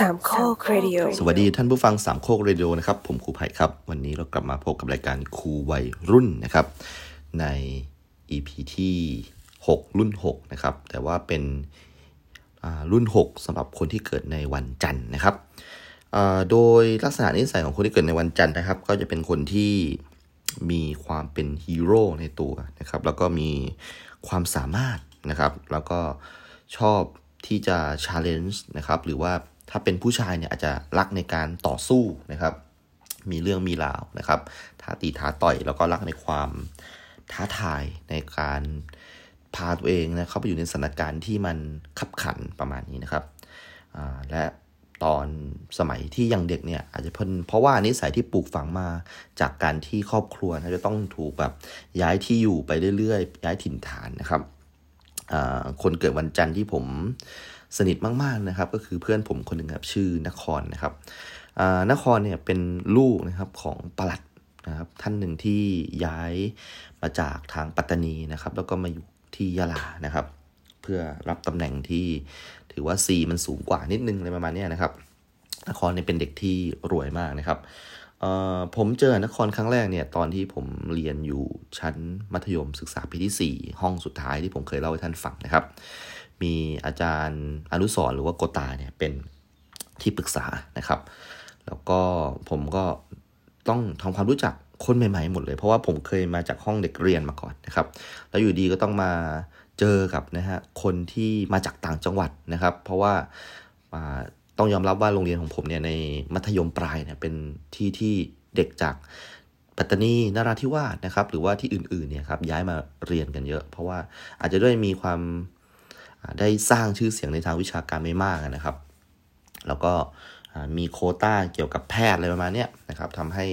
สามโคกเรดิโอสวัสดีท่านผู้ฟังสามโคกเรดิโอนะครับ ผมครูไผ่ครับ วันนี้เรากลับมาพบกับรายการครูวัยรุ่นนะครับ ใน EP ที่ 6 รุ่น 6 นะครับ แต่ว่าเป็นอ่ารุ่น 6สำหรับคนที่เกิดในวันจันทร์นะครับอ่าโดยลักษณะนิสัยของคนที่เกิดในวันจันทร์นะครับ ก็จะเป็นคนที่มีความเป็นฮีโร่ในตัวนะครับ แล้วก็มีความสามารถนะครับ แล้วก็ชอบที่จะ challenge นะครับ หรือว่า ถ้าเป็นผู้ชายเนี่ยอาจจะรักในการต่อสู้นะครับ มีเรื่องมีราวนะครับท้าตีท้าต่อยแล้วก็รักในความท้าทายในการพาตัวเองนะเข้าไปอยู่ในสถานการณ์ที่มันขับขันประมาณนี้นะครับและตอนสมัยที่ยังเด็กเนี่ยอาจจะเพิ่นเพราะว่านิสัยที่ปลูกฝังมาจากการที่ครอบครัวนะจะต้องถูกแบบย้ายที่อยู่ไปเรื่อยๆ ย้ายถิ่นฐานนะครับคนเกิดวันจันทร์ที่ผม สนิทมากๆนะครับ ก็คือเพื่อนผมคนหนึ่งครับชื่อนครนะครับนครเนี่ยเป็นลูกนะครับของปลัดนะครับท่านหนึ่งที่ย้ายมาจากทางปัตตานีนะครับ แล้วก็มาอยู่ที่ยะลานะครับ เพื่อรับตำแหน่งที่ถือว่า C มันสูงกว่านิดนึงอะไรประมาณนี้นะครับ นครเนี่ยเป็นเด็กที่รวยมากนะครับผมเจอนครครั้งแรกเนี่ยตอนที่ผมเรียนอยู่ชั้นมัธยมศึกษาปีที่ 4 ห้องสุดท้ายที่ผมเคยเล่าให้ท่านฟังนะครับ มีอาจารย์อนุสรหรือว่าโกตาเนี่ยเป็นที่ปรึกษานะครับ แล้วก็ผมก็ต้องทำความรู้จักคนใหม่ๆหมดเลย เพราะว่าผมเคยมาจากห้องเด็กเรียนมาก่อนนะครับ แล้วอยู่ดีก็ต้องมาเจอกับนะฮะคนที่มาจากต่างจังหวัดนะครับ เพราะว่าาต้องยอมรับว่าโรงเรียนของผมเนี่ยในมัธยมปลายเนี่ยเป็นที่ที่เด็กจากปัตตานีนราธิวาสนะครับ หรือว่าที่อื่นๆเนี่ยครับย้ายมาเรียนกันเยอะ เพราะว่าอาจจะด้วยมีความ ได้สร้างชื่อเสียงในทางวิชาการไม่มากนะครับ แล้วก็มีโคต้าเกี่ยวกับแพทย์อะไรประมาณนี้นะครับทำให้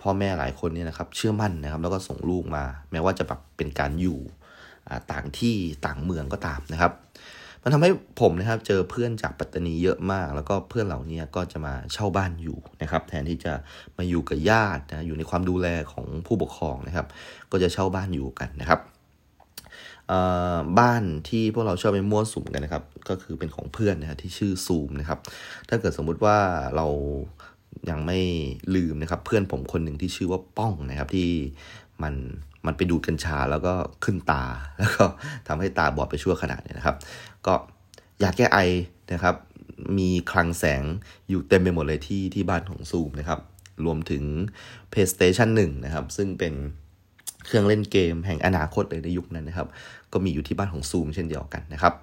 พ่อแม่หลายคนเนี่ยนะครับเชื่อมั่นนะครับ แล้วก็ส่งลูกมา แม้ว่าจะแบบเป็นการอยู่ต่างที่ต่างเมืองก็ตามนะครับ มันทำให้ผมนะครับเจอเพื่อนจากปัตตานีเยอะมาก แล้วก็เพื่อนเหล่านี้ก็จะมาเช่าบ้านอยู่นะครับ แทนที่จะมาอยู่กับญาตินะอยู่ในความดูแลของผู้ปกครองนะครับ ก็จะเช่าบ้านอยู่กันนะครับ บ้านที่พวกเราชอบไปมั่วสุมกันนะครับ ก็คือเป็นของเพื่อนนะครที่ชื่อซูมนะครับ ถ้าเกิดสมมุติว่าเรายังไม่ลืมนะครับ เพื่อนผมคนหนึ่งที่ชื่อว่าป้องนะครับที่มันมันไปดูดกัญชาแล้วก็ขึ้นตาแล้วก็ทำให้ตาบอดไปชั่วขณะเนี่ยนะครับ ก็อยากแก้ไอนะครับ มีคลังแสงอยู่เต็มไปหมดเลยที่ที่บ้านของซูมนะครับ รวมถึง PlayStation 1 นะครับ ซึ่งเป็น เครื่องเล่นเกมแห่งอนาคตเลยในยุคนั้นนะครับ ก็มีอยู่ที่บ้านของซูมเช่นเดียวกันนะครับ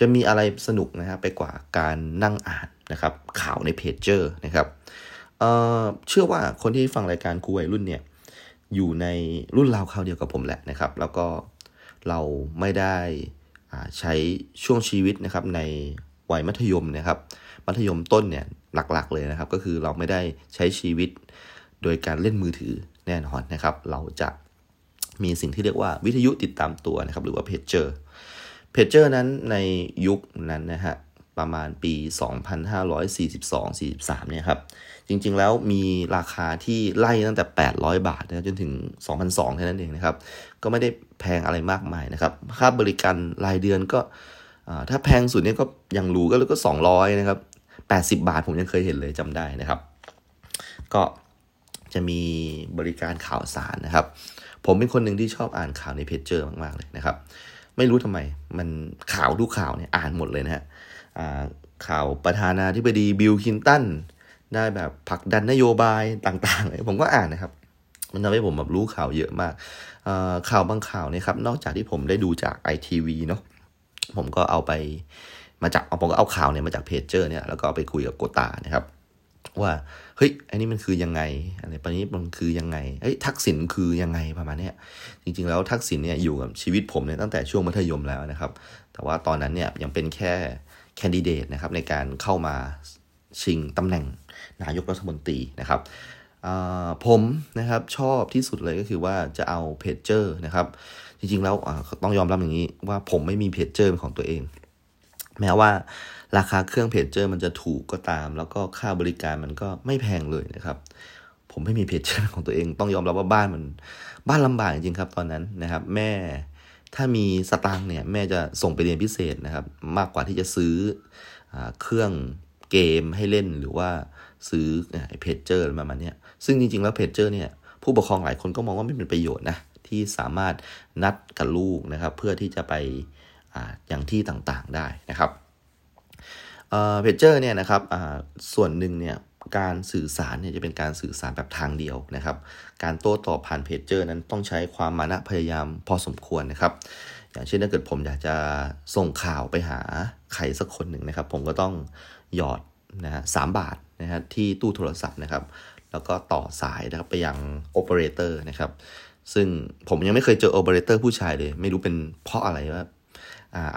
จะมีอะไรสนุกนะครับไปกว่าการนั่งอ่านนะครับข่าวในเพจเจอร์นะครับเเชื่อว่าคนที่ฟังรายการครูวัยรุ่นเนี่ยอยู่ในรุ่นราวคราวเดียวกับผมแหละนะครับ แล้วก็เราไม่ได้ใช้ช่วงชีวิตนะครับในวัยมัธยมนะครับ มัธยมต้นเนี่ยหลักๆเลยนะครับ ก็คือเราไม่ได้ใช้ชีวิตโดยการเล่นมือถือ แน่นอนนะครับ เราจะมีสิ่งที่เรียกว่าวิทยุติดตามตัวนะครับ หรือว่าเพจเจอร์เพจเจอร์นั้นในยุคนั้นนะฮะประมาณปี 2542-43 เนี่ยครับ จริงๆ แล้วมีราคาที่ไล่ตั้งแต่ 800 บาทนะจนถึง 2,200แค่านั้นเองนะครับ ก็ไม่ได้แพงอะไรมากมายนะครับ ค่าบริการรายเดือนก็ ถ้าแพงสุดเนี่ยก็ยังรู้ก็แล้วก็ 200 นะครับ 80 บาทผมยังเคยเห็นเลยจำได้นะครับ ก็ จะมีบริการข่าวสารนะครับ ผมเป็นคนหนึ่งที่ชอบอ่านข่าวในเพจเจอร์มากๆเลยนะครับ ไม่รู้ทำไมมันข่าวทุกข่าวเนี่ยอ่านหมดเลยนะฮะข่าวประธานาธิบดีบิลคินตันได้แบบผลักดันนโยบายต่างๆเลยผมก็อ่านนะครับ มันทำให้ผมแบบรู้ข่าวเยอะมากข่าวบางข่าวนะครับ นอกจากที่ผมได้ดูจากไอทีวีเนาะผมก็เอาไปมาจากผมก็เอาข่าวเนี่ยมาจากเพจเจอร์เนี่ยแล้วก็ไปคุยกับโกตานะครับ ว่าเฮ้ยอันนี้มันคือยังไงอะไรปนี้มันคือยังไงเฮ้ยทักษิณคือยังไงประมาณเนี้ยจริงๆแล้วทักษิณเนี่ยอยู่กับชีวิตผมเนี่ยตั้งแต่ช่วงมัธยมแล้วนะครับ แต่ว่าตอนนั้นเนี่ยยังเป็นแค่แคนดิเดตนะครับในการเข้ามาชิงตำแหน่งนายกรัฐมนตรีนะครับผมนะครับชอบที่สุดเลยก็คือว่าจะเอาเพจเจอร์นะครับ จริงๆแล้วต้องยอมรับอย่างนี้ว่าผมไม่มีเพจเจอร์เป็นของตัวเอง แม้ว่า ราคาเครื่องเพจเจอร์มันจะถูกก็ตาม แล้วก็ค่าบริการมันก็ไม่แพงเลยนะครับ ผมไม่มีเพจเจอร์ของตัวเองต้องยอมรับว่าบ้านมันบ้านลำบากจริงครับตอนนั้นนะครับ แม่ถ้ามีสตางค์เนี่ยแม่จะส่งไปเรียนพิเศษนะครับ มากกว่าที่จะซื้ออเครื่องเกมให้เล่นหรือว่าซื้อเพจเจอร์ประมาณนี้ซึ่งจริงๆแล้วเพจเจอร์เนี่ยผู้ปกครองหลายคนก็มองว่าไม่เป็นประโยชน์นะที่สามารถนัดกับลูกนะครับ เพื่อที่จะไปออย่างที่ต่างๆได้นะครับ เพจเจอร์เนี่ยนะครับส่วนหนึ่งเนี่ยการสื่อสารเนี่ยจะเป็นการสื่อสารแบบทางเดียวนะครับ การโต้ตอบผ่านเพจเจอร์นั้นต้องใช้ความมานะพยายามพอสมควรนะครับ อย่างเช่นถ้าเกิดผมอยากจะส่งข่าวไปหาใครสักคนหนึ่งนะครับ ผมก็ต้องหยอดนะฮะสิบบาทนะฮะที่ตู้โทรศัพท์นะครับ แล้วก็ต่อสายนะครับไปยังโอเปอเรเตอร์นะครับ ซึ่งผมยังไม่เคยเจอโอเปอเรเตอร์ผู้ชายเลย ไม่รู้เป็นเพราะอะไรว่า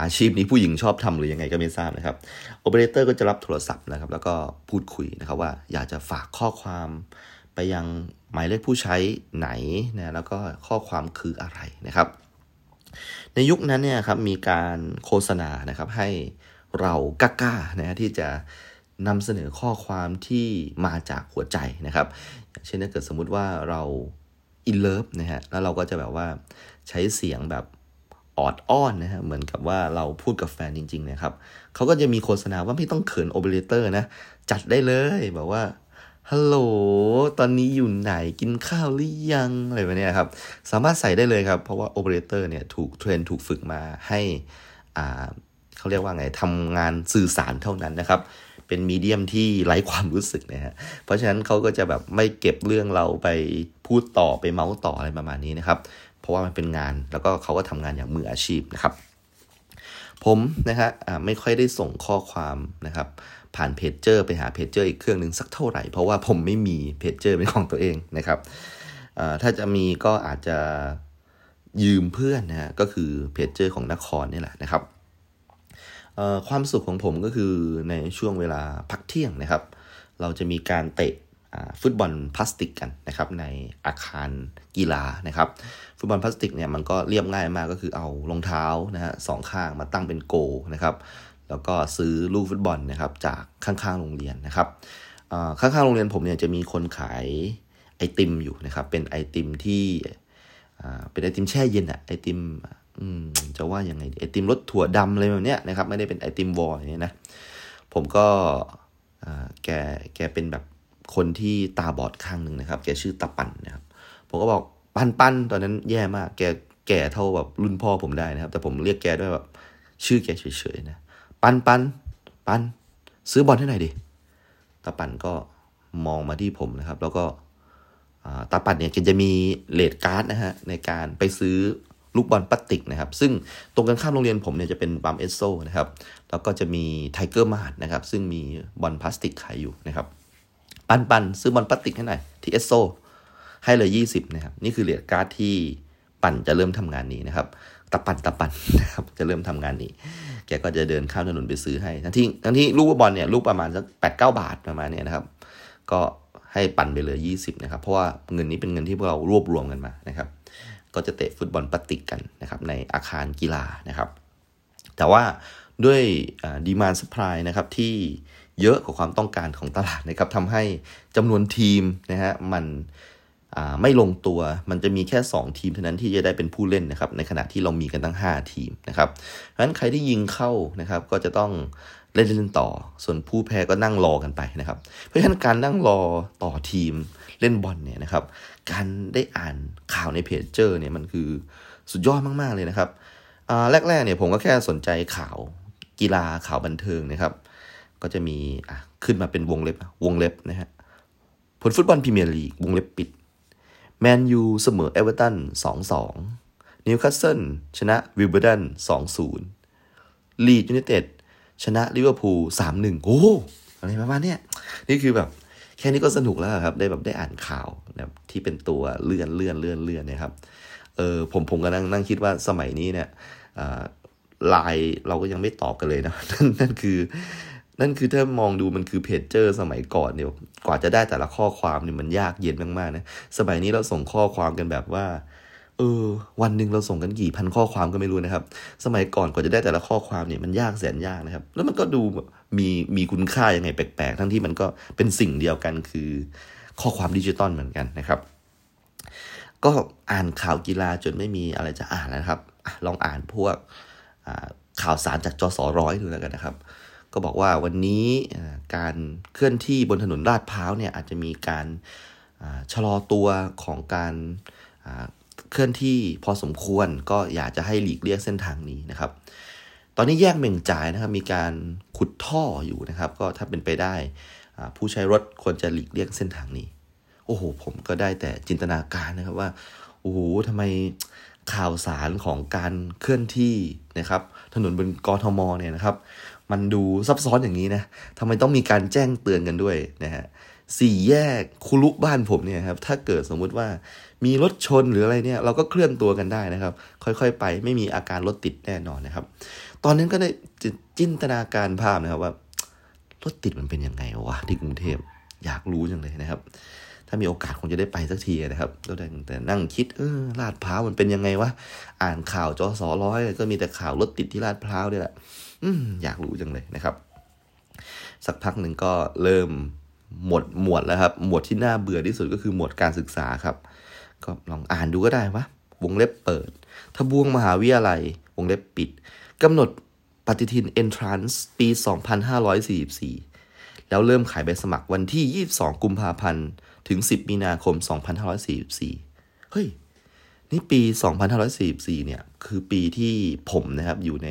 อาชีพนี้ผู้หญิงชอบทำหรือยังไงก็ไม่ทราบนะครับโอเปอเรเตอร์ก็จะรับโทรศัพท์นะครับ แล้วก็พูดคุยนะครับว่าอยากจะฝากข้อความไปยังหมายเลขผู้ใช้ไหนนะแล้วก็ข้อความคืออะไรนะครับ ในยุคนั้นเนี่ยครับมีการโฆษณานะครับให้เรากล้าๆนะที่จะนำเสนอข้อความที่มาจากหัวใจนะครับอย่างเช่นถ้าเกิดสมมุติว่าเราin love นะฮะแล้วเราก็จะแบบว่าใช้เสียงแบบ ออดอ้อนนะฮะเหมือนกับว่าเราพูดกับแฟนจริง ๆ นะครับเขาก็จะมีโฆษณาว่าไม่ต้องเขินโอเปอเรเตอร์นะ จัดได้เลยแบบว่าฮัลโหลตอนนี้อยู่ไหนกินข้าวหรือยังอะไรแบบนี้ครับ สามารถใส่ได้เลยครับ เพราะว่าโอเปอเรเตอร์เนี่ยถูก train ถูกฝึกมาให้อ่าเขาเรียกว่าไงทำงานสื่อสารเท่านั้นนะครับเป็น medium ที่ไร้ความรู้สึกนะฮะ เพราะฉะนั้นเขาก็จะแบบไม่เก็บเรื่องเราไปพูดต่อไปเม้าท์ต่ออะไรประมาณนี้นะครับ เพราะว่ามันเป็นงาน แล้วก็เขาก็ทำงานอย่างมืออาชีพนะครับ ผมนะฮะไม่ค่อยได้ส่งข้อความนะครับผ่านเพจเจอร์ไปหาเพจเจอร์อีกเครื่องหนึ่งสักเท่าไหร่ เพราะว่าผมไม่มีเพจเจอร์เป็นของตัวเองนะครับถ้าจะมีก็อาจจะยืมเพื่อนนะฮะก็คือเพจเจอร์ของนครนี่แหละนะครับความสุขของผมก็คือในช่วงเวลาพักเที่ยงนะครับ เราจะมีการเตะฟุตบอลพลาสติกกันนะครับในอาคารกีฬานะครับ ฟุตบอลพลาสติกเนี่ยมันก็เรียบง่ายมากก็คือเอารองเท้านะฮะสองข้างมาตั้งเป็นโกนะครับแล้วก็ซื้อลูกฟุตบอลนะครับจากข้างๆโรงเรียนนะครับข้างๆโรงเรียนผมเนี่ยจะมีคนขายไอติมอยู่นะครับเป็นไอติมที่เป็นไอติมแช่เย็นอะไอติมจะว่ายังไงไอติมรสถั่วดำอะไรแบบเนี้ยนะครับไม่ได้เป็นไอติมวอลอย่างนี้นะผมก็แกแกเป็นแบบคนที่ตาบอดข้างหนึ่งนะครับ แกชื่อตาปันนะครับ ผมก็บอก ปันปันตอนนั้นแย่มากแกแก่เท่าแบบรุ่นพ่อผมได้นะครับ แต่ผมเรียกแกด้วยแบบชื่อแกเฉยๆนะปันปันปันซื้อบอลให้หน่อยดิตาปันก็มองมาที่ผมนะครับ แล้วก็ตาปันเนี่ยจะมีเลดการ์ดนะฮะในการไปซื้อลูกบอลพลาสติกนะครับ ซึ่งตรงกันข้ามโรงเรียนผมเนี่ยจะเป็นปั๊มเอสโซนะครับ แล้วก็จะมีไทเกอร์มาร์ทนะครับ ซึ่งมีบอลพลาสติกขายอยู่นะครับ ปันปันซื้อบอลพลาสติกให้หน่อยที่เอสโซ ให้เลยยี่สิบนะครับ นี่คือเหรียญการ์ดที่ปั่นจะเริ่มทำงานนี้นะครับตะปั่นตะปั่นนะครับจะเริ่มทำงานนี้ แกก็จะเดินข้ามถนนไปซื้อให้ ทั้งที่ทั้งที่ลูกบอลเนี่ยลูกประมาณสักแปดเก้าบาทประมาณนี้นะครับ ก็ให้ปั่นไปเลยยี่สิบนะครับ เพราะว่าเงินนี้เป็นเงินที่พวกเรารวบรวมกันมานะครับ ก็จะเตะฟุตบอลพลาสติกกันนะครับในอาคารกีฬานะครับ แต่ว่าด้วยดีมานสปายนะครับที่เยอะกว่าความต้องการของตลาดนะครับทำให้จำนวนทีมนะฮะมัน ไม่ลงตัวมันจะมีแค่ 2 ทีมเท่านั้นที่จะได้เป็นผู้เล่นนะครับในขณะที่เรามีกันตั้ง 5 ทีมนะครับเพราะฉะนั้นใครที่ยิงเข้านะครับก็จะต้องเล่นเล่นต่อ ส่วนผู้แพ้ก็นั่งรอกันไปนะครับ เพราะฉะนั้นการนั่งรอต่อทีมเล่นบอลเนี่ยนะครับ การได้อ่านข่าวในเพจเจอร์เนี่ยมันคือสุดยอดมาก ๆ เลยนะครับแรกๆเนี่ยผมก็แค่สนใจข่าวกีฬาข่าวบันเทิงนะครับ ก็จะมีขึ้นมาเป็นวงเล็บวงเล็บนะฮะผลฟุตบอลพรีเมียร์ลีกวงเล็บปิด แมนยูเสมอเอเวอร์ตันสองสองนิวคาสเซิลชนะวิมเบิลดันสองศูนย์ลีดส์ยูไนเต็ดชนะลิเวอร์พูลสามหนึ่งโอ้อะไรประมาณเนี้ยนี่คือแบบแค่นี้ก็สนุกแล้วครับ ได้แบบได้อ่านข่าวแบบที่เป็นตัวเลื่อนเลื่อนเลื่อนเลื่อนนะครับ เออผมผมก็นั่งนั่งคิดว่าสมัยนี้เนี่ยไลน์เราก็ยังไม่ตอบกันเลยนะนั่นนั่นคือ นั่นคือถ้ามองดูมันคือเพจเจอร์สมัยก่อนเนี่ยกว่าจะได้แต่ละข้อความเนี่ยมันยากเย็นมากๆนะสมัยนี้เราส่งข้อความกันแบบว่าเออวันหนึ่งเราส่งกันกี่พันข้อความก็ไม่รู้นะครับ สมัยก่อนกว่าจะได้แต่ละข้อความเนี่ยมันยากแสนยากนะครับ แล้วมันก็ดูมีมีคุณค่ายังไงแปลกๆ ทั้งที่มันก็เป็นสิ่งเดียวกันคือข้อความดิจิตอลเหมือนกันนะครับ ก็อ่านข่าวกีฬาจนไม่มีอะไรจะอ่านแล้วครับ ลองอ่านพวกข่าวสารจากจสร้อยดูแล้วกันนะครับ ก็บอกว่าวันนี้การเคลื่อนที่บนถนนลาดพร้าวเนี่ยอาจจะมีการชะลอตัวของการเคลื่อนที่พอสมควรก็อยากจะให้หลีกเลี่ยงเส้นทางนี้นะครับ ตอนนี้แยกเม่งจ่ายนะครับมีการขุดท่ออยู่นะครับ ก็ถ้าเป็นไปได้ผู้ใช้รถควรจะหลีกเลี่ยงเส้นทางนี้ โอ้โห ผมก็ได้แต่จินตนาการนะครับว่าโอ้โหทำไมข่าวสารของการเคลื่อนที่นะครับ ถนนบนกรทมเนี่ยนะครับ มันดูซับซ้อนอย่างนี้นะทำไมต้องมีการแจ้งเตือนกันด้วยนะฮะสี่แยกคุลุบ้านผมเนี่ยครับ ถ้าเกิดสมมุติว่ามีรถชนหรืออะไรเนี่ย เราก็เคลื่อนตัวกันได้นะครับ ค่อยๆ ไปไม่มีอาการรถติดแน่นอนนะครับ ตอนนั้นก็ได้จินตนาการภาพนะครับว่า รถติดมันเป็นยังไงวะที่กรุงเทพอยากรู้จังเลยนะครับ ถ้ามีโอกาสคงจะได้ไปสักทีนะครับก็ได้แต่นั่งคิดเออลาดพร้าวมันเป็นยังไงวะอ่านข่าวจอสอร้อยก็มีแต่ข่าวรถติดที่ลาดพร้าวเนี่ยแหละ อืมอยากรู้จังเลยนะครับ สักพักหนึ่งก็เริ่มหมดหมวดแล้วครับ หมวดที่น่าเบื่อที่สุดก็คือหมวดการศึกษาครับ ก็ลองอ่านดูก็ได้วะวงเล็บเปิด ทบวงมหาวิทยาลัย วงเล็บปิดกำหนดปฏิทิน Entrance ปี 2544 แล้วเริ่มขายใบสมัครวันที่ 22 กุมภาพันธ์ ถึง 10 มีนาคม 2544 เฮ้ย นี่ปี 2544 เนี่ย คือปีที่ผมนะครับ อยู่ใน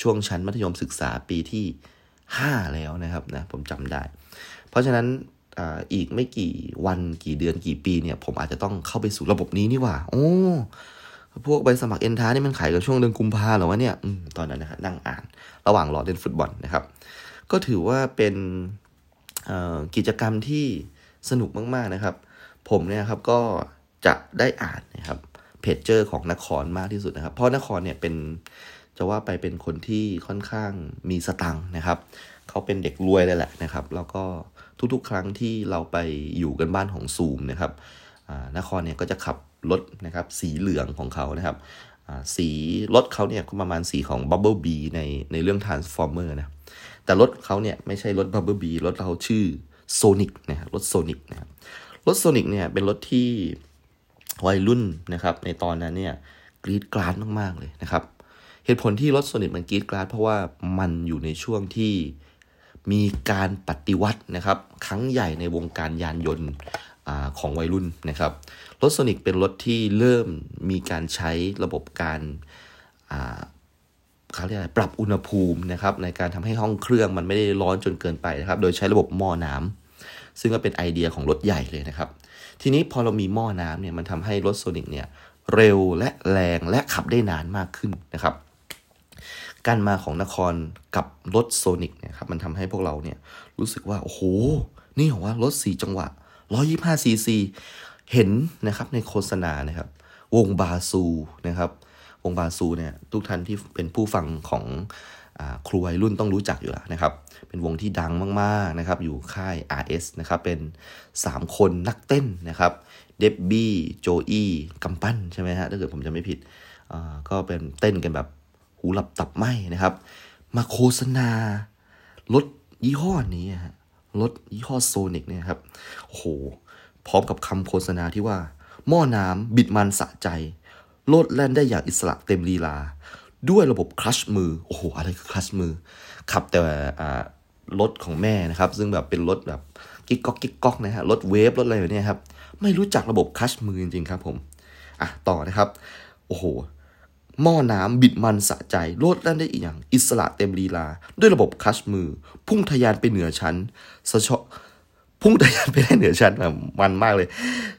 ช่วงชั้นมัธยมศึกษาปีที่ 5 แล้วนะครับนะ ผมจำได้ เพราะฉะนั้นอีกไม่กี่วันกี่เดือนกี่ปีเนี่ย ผมอาจจะต้องเข้าไปสู่ระบบนี้นี่ว่า โอ้พวกใบสมัครเอ็นท้านี่มันขายกันช่วงเดือนกุมภาหรอวะเนี่ยอตอนนั้นนะครับนั่งอ่านระหว่างรอเล่นฟุตบอลนะครับ ก็ถือว่าเป็นกิจกรรมที่สนุกมากๆนะครับ ผมเนี่ยครับก็จะได้อ่านนะครับ เพจเจอร์ของนครมากที่สุดนะครับ เพราะนครเนี่ยเป็นจะว่าไปเป็นคนที่ค่อนข้างมีสตังค์นะครับ เขาเป็นเด็กรวยเลยแหละนะครับ แล้วก็ทุกๆ ครั้งที่เราไปอยู่กันบ้านของซูมนะครับนครเนี่ยก็จะขับรถนะครับสีเหลืองของเขานะครับสีรถเขาเนี่ยก็ประมาณสีของ Bubble Bee ในในเรื่อง Transformer นะ แต่รถเขาเนี่ยไม่ใช่รถ Bubble Bee รถเขาชื่อ Sonic นะครับรถ Sonic นะครับรถ Sonic เนี่ยเป็นรถที่ วัยรุ่นนะครับในตอนนั้นเนี่ยกรีดกราดมากๆเลยนะครับ เหตุผลที่รถ Sonic มันกรีดกราดเพราะว่ามันอยู่ในช่วงที่มีการปฏิวัตินะครับ ครั้งใหญ่ในวงการยานยนต์ของวัยรุ่นนะครับ รถโซนิกเป็นรถที่เริ่มมีการใช้ระบบการเขาเรียกอะไรปรับอุณหภูมินะครับในการทำให้ห้องเครื่องมันไม่ได้ร้อนจนเกินไปนะครับ โดยใช้ระบบหม้อน้ำซึ่งก็เป็นไอเดียของรถใหญ่เลยนะครับ ทีนี้พอเรามีหม้อน้ำเนี่ยมันทำให้รถโซนิกเนี่ยเร็วและแรงและขับได้นานมากขึ้นนะครับการมาของนครกับรถโซนิกเนี่ยครับมันทำให้พวกเราเนี่ยรู้สึกว่า โอ้โห นี่ขอว่ารถสี่จังหวะ 125ซีซีเห็นนะครับในโฆษณานะครับ วงบาซูนะครับ วงบาซูเนี่ยทุกท่านที่เป็นผู้ฟังของอครูวัยรุ่นต้องรู้จักอยู่แล้วนะครับ เป็นวงที่ดังมากๆนะครับ อยู่ค่าย RS นะครับ เป็น 3 คนนักเต้นนะครับ เดบบี้ โจอี้กัมปั้นใช่ไหมฮะ ถ้าเกิดผมจะไม่ผิด ก็เป็นเต้นกันแบบหูหลับตับไหมนะครับ มาโฆษณารถยี่ห้อนี้ฮะ รถยี่ห้อโซนิกเนี่ยครับ โอ้โห พร้อมกับคำโฆษณาที่ว่า หม้อน้ำบิดมันสะใจ โลดแล่นได้อย่างอิสระเต็มลีลาด้วยระบบคลัชมือ โอ้โห อะไรคือคลัชมือ ขับแต่ รถของแม่นะครับ ซึ่งแบบเป็นรถแบบกิ๊กก๊อกกิ๊กก๊อกนะฮะรถเวฟรถอะไรแบบนี้ครับ ไม่รู้จักระบบคัชมือจริงๆครับผม อะต่อนะครับ โอ้โห หม้อน้ำบิดมันสะใจโลดแล่นได้อีกอย่าง อิสระเต็มลีลา ด้วยระบบคัชมือ พุ่งทะยานไปเหนือชั้นสะชอพุ่งทะยานไปได้เหนือชั้นมันมากเลย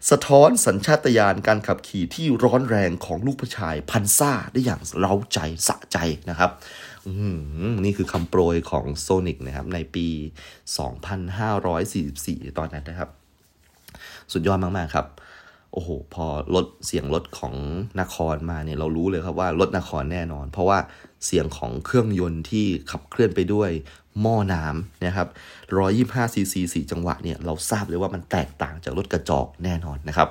สะท้อนสัญชาตญาณการขับขี่ที่ร้อนแรงของลูกผู้ชายพันซ่าได้อย่างเร้าใจสะใจนะครับ นี่คือคำโปรยของโซนิกนะครับในปี 2544 ตอนนั้นนะครับ สุดยอดมากๆครับโอ้โห พอรถเสียงรถของนครมาเนี่ยเรารู้เลยครับว่ารถนครแน่นอน เพราะว่าเสียงของเครื่องยนต์ที่ขับเคลื่อนไปด้วยหม้อน้ำนะครับ125ซีซี4จังหวะเนี่ยเราทราบเลยว่ามันแตกต่างจากรถกระจอกแน่นอนนะครับ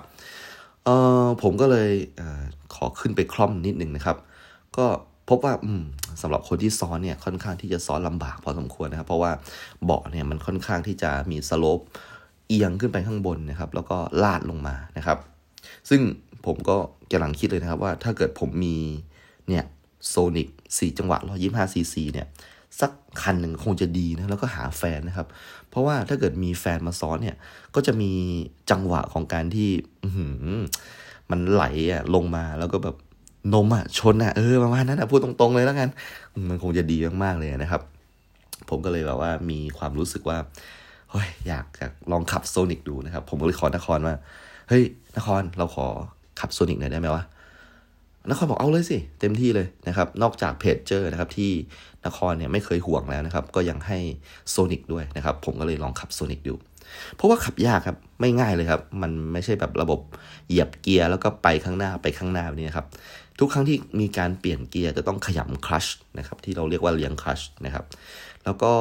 เออผมก็เลยเออขอขึ้นไปคล่อมนิดหนึ่งนะครับ ก็ พบว่าสำหรับคนที่ซ้อนเนี่ยค่อนข้างที่จะซ้อนลำบากพอสมควรนะครับ เพราะว่าเบาะเนี่ยมันค่อนข้างที่จะมีสโลปเอียงขึ้นไปข้างบนนะครับ แล้วก็ลาดลงมานะครับ ซึ่งผมก็กำลังคิดเลยนะครับว่าถ้าเกิดผมมีเนี่ยโซนิก4จังหวะ125ซีซีเนี่ยสักคันหนึ่งคงจะดีนะแล้วก็หาแฟนนะครับ เพราะว่าถ้าเกิดมีแฟนมาซ้อนเนี่ย ก็จะมีจังหวะของการที่มันไหลอะลงมาแล้วก็แบบ นมอะชนอะเออประมาณนั้นอะพูดตรงๆเลยแล้วกัน มันคงจะดีมากๆเลยนะครับ ผมก็เลยแบบว่ามีความรู้สึกว่าเฮ้ยอยากจะลองขับโซนิกดูนะครับ ผมก็เลยขอนครว่าเฮ้ยนครเราขอขับโซนิกหน่อยได้ไหมวะนครบอกเอาเลยสิเต็มที่เลยนะครับ นอกจากเพจเจอร์นะครับที่นครเนี่ยไม่เคยห่วงแล้วนะครับ ก็ยังให้โซนิกด้วยนะครับ ผมก็เลยลองขับโซนิกดูเพราะว่าขับยากครับไม่ง่ายเลยครับ มันไม่ใช่แบบระบบเหยียบเกียร์แล้วก็ไปข้างหน้าไปข้างหน้าแบบนี้ครับ ทุกครั้งที่มีการเปลี่ยนเกียร์จะต้องขยำคลัชนะครับที่เราเรียกว่าเลี้ยงคลัชนะครับแล้วก็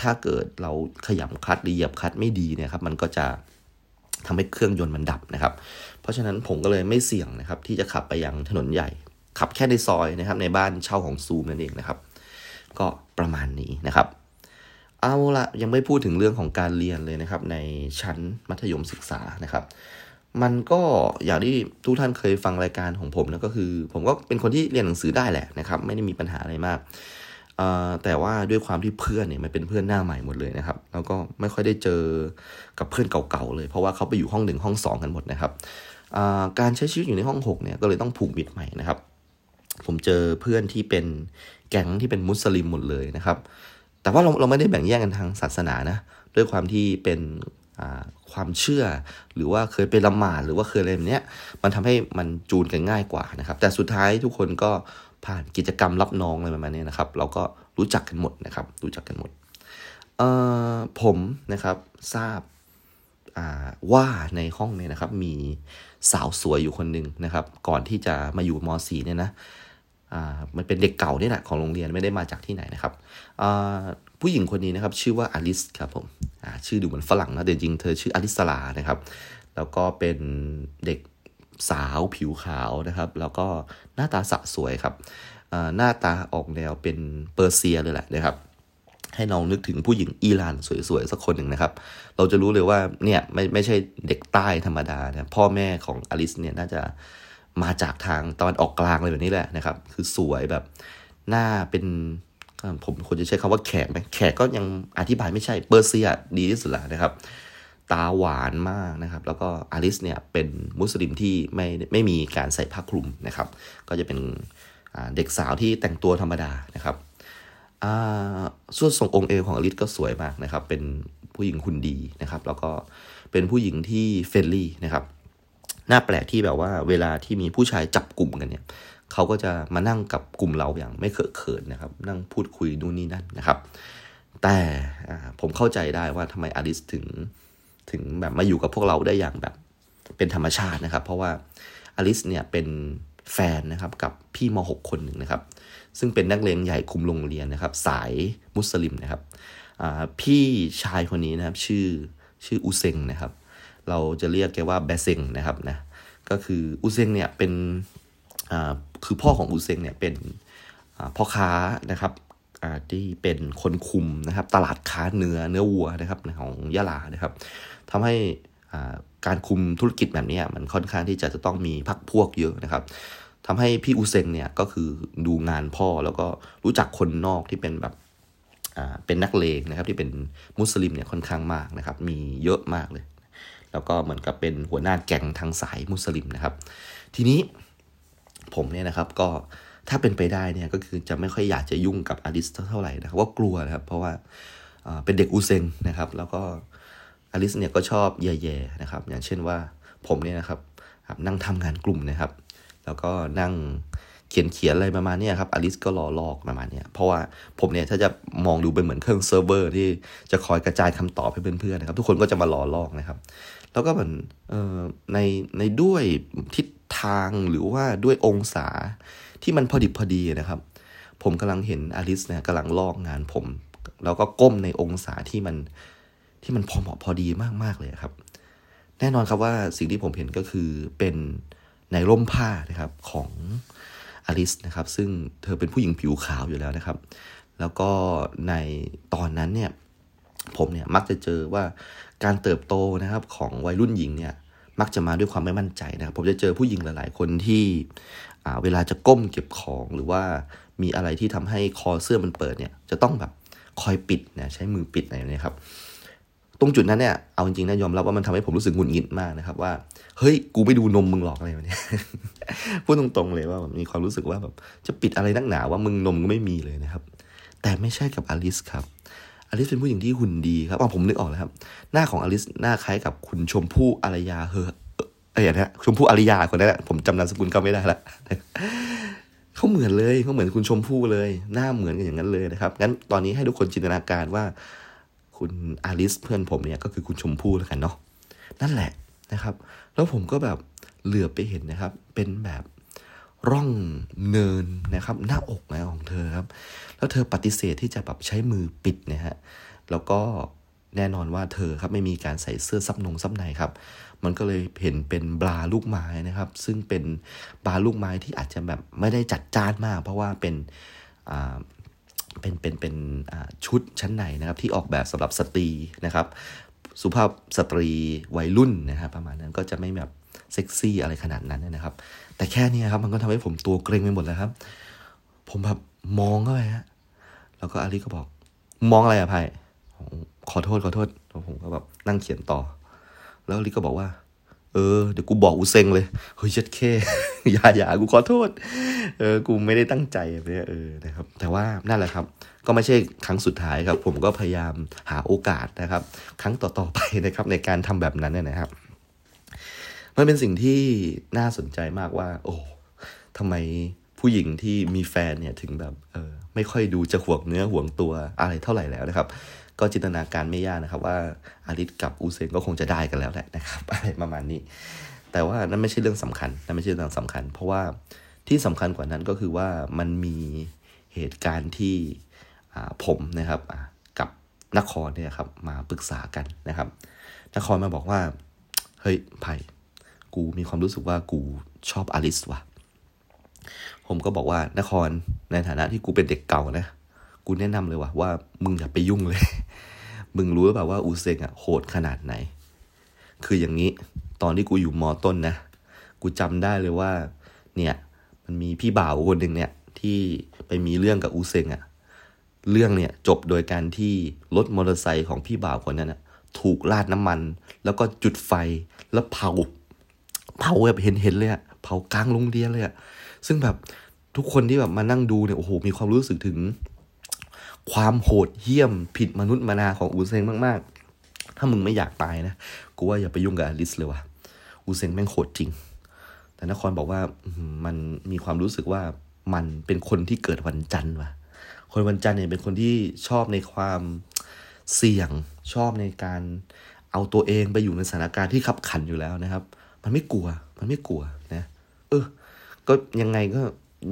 ถ้าเกิดเราขยำคลัชหรือเหยียบคลัชไม่ดีเนี่ยครับมันก็จะทำให้เครื่องยนต์มันดับนะครับ เพราะฉะนั้นผมก็เลยไม่เสี่ยงนะครับที่จะขับไปยังถนนใหญ่ ขับแค่ในซอยนะครับในบ้านเช่าของซูมนั่นเองนะครับ ก็ประมาณนี้นะครับ เอาละยังไม่พูดถึงเรื่องของการเรียนเลยนะครับในชั้นมัธยมศึกษานะครับ มันก็อย่างที่ทุกท่านเคยฟังรายการของผมนะก็คือ ผมก็เป็นคนที่เรียนหนังสือได้แหละนะครับ ไม่ได้มีปัญหาอะไรมากแต่ว่าด้วยความที่เพื่อนเนี่ยมันเป็นเพื่อนหน้าใหม่หมดเลยนะครับ แล้วก็ไม่ค่อยได้เจอกับเพื่อนเก่าๆเลย เพราะว่าเขาไปอยู่ห้องหนึ่งห้องสองกันหมดนะครับการใช้ชีวิตอยู่ในห้องหกเนี่ยก็เลยต้องผูกมิตรใหม่นะครับ ผมเจอเพื่อนที่เป็นแก๊งที่เป็นมุสลิมหมดเลยนะครับ แต่ว่าเราเราไม่ได้แบ่งแยกกันทางศาสนานะด้วยความที่เป็น ความเชื่อ หรือว่าเคยไปละหมาดหรือว่าเคยอะไรแบบนี้มันทำให้มันจูนกันง่ายกว่านะครับ แต่สุดท้ายทุกคนก็ผ่านกิจกรรมรับน้องอะไรประมาณนี้นะครับ เราก็รู้จักกันหมดนะครับ รู้จักกันหมดผมนะครับทราบว่าในห้องเนี่ยนะครับ มีสาวสวยอยู่คนหนึ่งนะครับ ก่อนที่จะมาอยู่ม .4 เนี่ยนะมันเป็นเด็กเก่านี่แหละของโรงเรียนไม่ได้มาจากที่ไหนนะครับ ผู้หญิงคนนี้นะครับชื่อว่าอลิสครับผมชื่อดูเหมือนฝรั่งนะแต่จริงเธอชื่ออลิสลานะครับ แล้วก็เป็นเด็กสาวผิวขาวนะครับ แล้วก็หน้าตาสะสวยครับหน้าตาออกแนวเป็นเปอร์เซียเลยแหละนะครับ ให้น้องนึกถึงผู้หญิงอิหร่านสวยๆสักคนหนึ่งนะครับ เราจะรู้เลยว่าเนี่ยไม่ไม่ใช่เด็กใต้ธรรมดานะพ่อแม่ของอลิสเนี่ยน่าจะมาจากทางตะวันออกกลางเลยแบบนี้แหละนะครับ คือสวยแบบหน้าเป็น ผมควรจะใช้คำว่าแขกไหมแขกก็ยังอธิบายไม่ใช่เปอร์เซียดีที่สุดแล้วนะครับ ตาหวานมากนะครับ แล้วก็อลิสเนี่ยเป็นมุสลิมที่ไม่ไม่มีการใส่ผ้าคลุมนะครับ ก็จะเป็นเด็กสาวที่แต่งตัวธรรมดานะครับส่วนทรงองค์เอวของอลิสก็สวยมากนะครับ เป็นผู้หญิงหุ่นดีนะครับ แล้วก็เป็นผู้หญิงที่ friendly นะครับน่าแปลกที่แบบว่าเวลาที่มีผู้ชายจับกลุ่มกันเนี่ย เขาก็จะมานั่งกับกลุ่มเราอย่างไม่เคอะเขินนะครับ นั่งพูดคุยดูนี่นั่นนะครับ แต่ผมเข้าใจได้ว่าทำไมอลิสถึงถึงแบบมาอยู่กับพวกเราได้อย่างแบบเป็นธรรมชาตินะครับ เพราะว่าอลิสเนี่ยเป็นแฟนนะครับกับพี่ม .6 คนหนึ่งนะครับ ซึ่งเป็นนักเรียนใหญ่คุมโรงเรียนนะครับ สายมุสลิมนะครับพี่ชายคนนี้นะครับชื่อชื่ออุเซงนะครับ เราจะเรียกแกว่าแบเซงนะครับนะก็คืออุเซงเนี่ยเป็น คือพ่อของอุเซงเนี่ยเป็นพ่อค้านะครับที่เป็นคนคุมนะครับ ตลาดค้าเนื้อเนื้อวัวนะครับของยะลานะครับทำให้การคุมธุรกิจแบบนี้มันค่อนข้างที่จะจะต้องมีพักพวกเยอะนะครับทำให้พี่อุเซงเนี่ยก็คือดูงานพ่อแล้วก็รู้จักคนนอกที่เป็นแบบเป็นนักเลงนะครับที่เป็นมุสลิมเนี่ยค่อนข้างมากนะครับ มีเยอะมากเลย แล้วก็เหมือนกับเป็นหัวหน้าแก๊งทางสายมุสลิมนะครับ ทีนี้ ผมเนี่ยนะครับก็ถ้าเป็นไปได้เนี่ยก็คือจะไม่ค่อยอยากจะยุ่งกับอลิสเท่าไหร่นะครับว่ากลัวนะครับเพราะว่าเป็นเด็กอุเซงนะครับ แล้วก็อลิสเนี่ยก็ชอบแย่ๆนะครับ อย่างเช่นว่าผมเนี่ยนะครับนั่งทำงานกลุ่มนะครับ แล้วก็นั่งเขียนเขียนอะไรประมาณนี้ครับอลิสก็รอลอกประมาณนี้เพราะว่าผมเนี่ยถ้าจะมองดูเป็นเหมือนเครื่องเซิร์ฟเวอร์ที่จะคอยกระจายคำตอบให้เพื่อนๆนะครับ ทุกคนก็จะมารอลอกนะครับ แล้วก็เหมือนในในด้วยทิศ ทางหรือว่าด้วยองศาที่มันพอดิบพอดีนะครับ ผมกำลังเห็นอลิสเนี่ยกำลังลอกงานผม แล้วก็ก้มในองศาที่มันที่มันพอเหมาะพอดีมากๆเลยครับ แน่นอนครับว่าสิ่งที่ผมเห็นก็คือเป็นในร่มผ้านะครับของอลิสนะครับซึ่งเธอเป็นผู้หญิงผิวขาวอยู่แล้วนะครับ แล้วก็ในตอนนั้นเนี่ยผมเนี่ยมักจะเจอว่าการเติบโตนะครับของวัยรุ่นหญิงเนี่ย มักจะมาด้วยความไม่มั่นใจนะครับผมจะเจอผู้หญิงหลาย ๆ คนที่เวลาจะก้มเก็บของหรือว่ามีอะไรที่ทำให้คอเสื้อมันเปิดเนี่ยจะต้องแบบคอยปิดนะใช้มือปิดอะไรนี่ยครับ ตรงจุดนั้นเนี่ยเอาจริงๆนะยอมรับว่ามันทำให้ผมรู้สึกหงุดหงิดมากนะครับ ว่าเฮ้ยกูไม่ดูนมมึงหรอกอะไรแบบนี้พูดตรงๆเลยว่ามีความรู้สึกว่าแบบจะปิดอะไรนักหนาว่ามึงนมก็ไม่มีเลยนะครับ แต่ไม่ใช่กับอลิสครับ อลิสเป็นผู้หญิงที่หุ่นดีครับอ๋อผมนึกออกแล้วครับ หน้าของอลิสหน้าคล้ายกับคุณชมพู่อารยาเฮอเอ้ยนะชมพู่อารยาคนนั้นแหละผมจำนามสกุลเขาไม่ได้ละเขาเหมือนเลยเขาเหมือนคุณชมพู่เลย หน้าเหมือนกันอย่างนั้นเลยนะครับงั้นตอนนี้ให้ทุกคนจินตนาการว่า คุณอาริสเพื่อนผมเนี่ยก็คือคุณชมพู่แล้วกันเนาะนั่นแหละนะครับ แล้วผมก็แบบเหลือไปเห็นนะครับ เป็นแบบ ร่องเนินนะครับหน้าอกนะของเธอครับ แล้วเธอปฏิเสธที่จะแบบใช้มือปิดนะฮะแล้วก็แน่นอนว่าเธอครับไม่มีการใส่เสื้อซับนงซับในครับ มันก็เลยเห็นเป็นบราลูกไม้นะครับ ซึ่งเป็นบราลูกไม้ที่อาจจะแบบไม่ได้จัดจ้านมาก เพราะว่าเป็นอ่าเป็นเป็นเป็นชุดชั้นในนะครับ ที่ออกแบบสำหรับสตรีนะครับ สุภาพสตรีวัยรุ่นนะครับประมาณนั้นก็จะไม่แบบเซ็กซี่อะไรขนาดนั้นนะครับ แต่แค่นี้ครับ มันก็ทำให้ผมตัวเกรงไปหมดแล้วครับ ผมแบบมองเข้าไปฮะแล้วก็อาลีก็บอก มองอะไรอะไพ่ขอโทษขอโทษผมก็แบบนั่งเขียนต่อ แล้วอาลีก็บอกว่า เออเดี๋ยวกูบอกอูเซ็งเลยเฮ้ยเจ็ดเคอย่าอย่ากูขอโทษ เออกูไม่ได้ตั้งใจเนี่ยเออนะครับ แต่ว่านั่นแหละครับ ก็ไม่ใช่ครั้งสุดท้ายครับ ผมก็พยายามหาโอกาสนะครับ ครั้งต่อๆไปนะครับในการทำแบบนั้นนะครับ มันเป็นสิ่งที่น่าสนใจมากว่า โอ้ทำไมผู้หญิงที่มีแฟนเนี่ยถึงแบบเออไม่ค่อยดูจะห่วงเนื้อห่วงตัวอะไรเท่าไหร่แล้วนะครับ ก็จินตนาการไม่ยากนะครับ ว่าอาริสกับอูเซนก็คงจะได้กันแล้วแหละนะครับอะไรประมาณนี้ แต่ว่านั่นไม่ใช่เรื่องสำคัญนั่นไม่ใช่เรื่องสำคัญ เพราะว่าที่สำคัญกว่านั้นก็คือว่ามันมีเหตุการณ์ที่ผมนะครับกับนครเนี่ยครับมาปรึกษากันนะครับ นครมาบอกว่า เฮ้ยไผ่ กูมีความรู้สึกว่ากูชอบอลิสว่ะ ผมก็บอกว่านครในฐานะที่กูเป็นเด็กเก่านะ กูแนะนำเลยว่ะว่ามึงอย่าไปยุ่งเลย มึงรู้หรือเปล่าว่าอูเซงอะโหดขนาดไหน คืออย่างนี้ตอนที่กูอยู่มอต้นนะ กูจำได้เลยว่า เนี่ยมันมีพี่บ่าวคนหนึ่งเนี่ยที่ไปมีเรื่องกับอูเซงอะเรื่องเนี่ยจบโดยการที่รถมอเตอร์ไซค์ของพี่บ่าวคนนั้นอะถูกราดน้ำมัน แล้วก็จุดไฟแล้วเผา เผาแบบเห็นเห็นเลยอะเผากลางโรงเรียนเลยอะซึ่งแบบทุกคนที่แบบมานั่งดูเนี่ยโอ้โหมีความรู้สึกถึง ความโหดเหี้ยมผิดมนุษย์มานาของอูเซงมาก ๆ ถ้ามึงไม่อยากตายนะกูว่าอย่าไปยุ่งกับอลิสเลยว่ะอูเซงแม่งโหดจริง แต่นครบอกว่ามันมีความรู้สึกว่ามันเป็นคนที่เกิดวันจันทร์ว่ะ คนวันจันทร์เนี่ยเป็นคนที่ชอบในความเสี่ยงชอบในการเอาตัวเองไปอยู่ในสถานการณ์ที่ขับขันอยู่แล้วนะครับ มันไม่กลัว มันไม่กลัวนะ เออ ก็ยังไงก็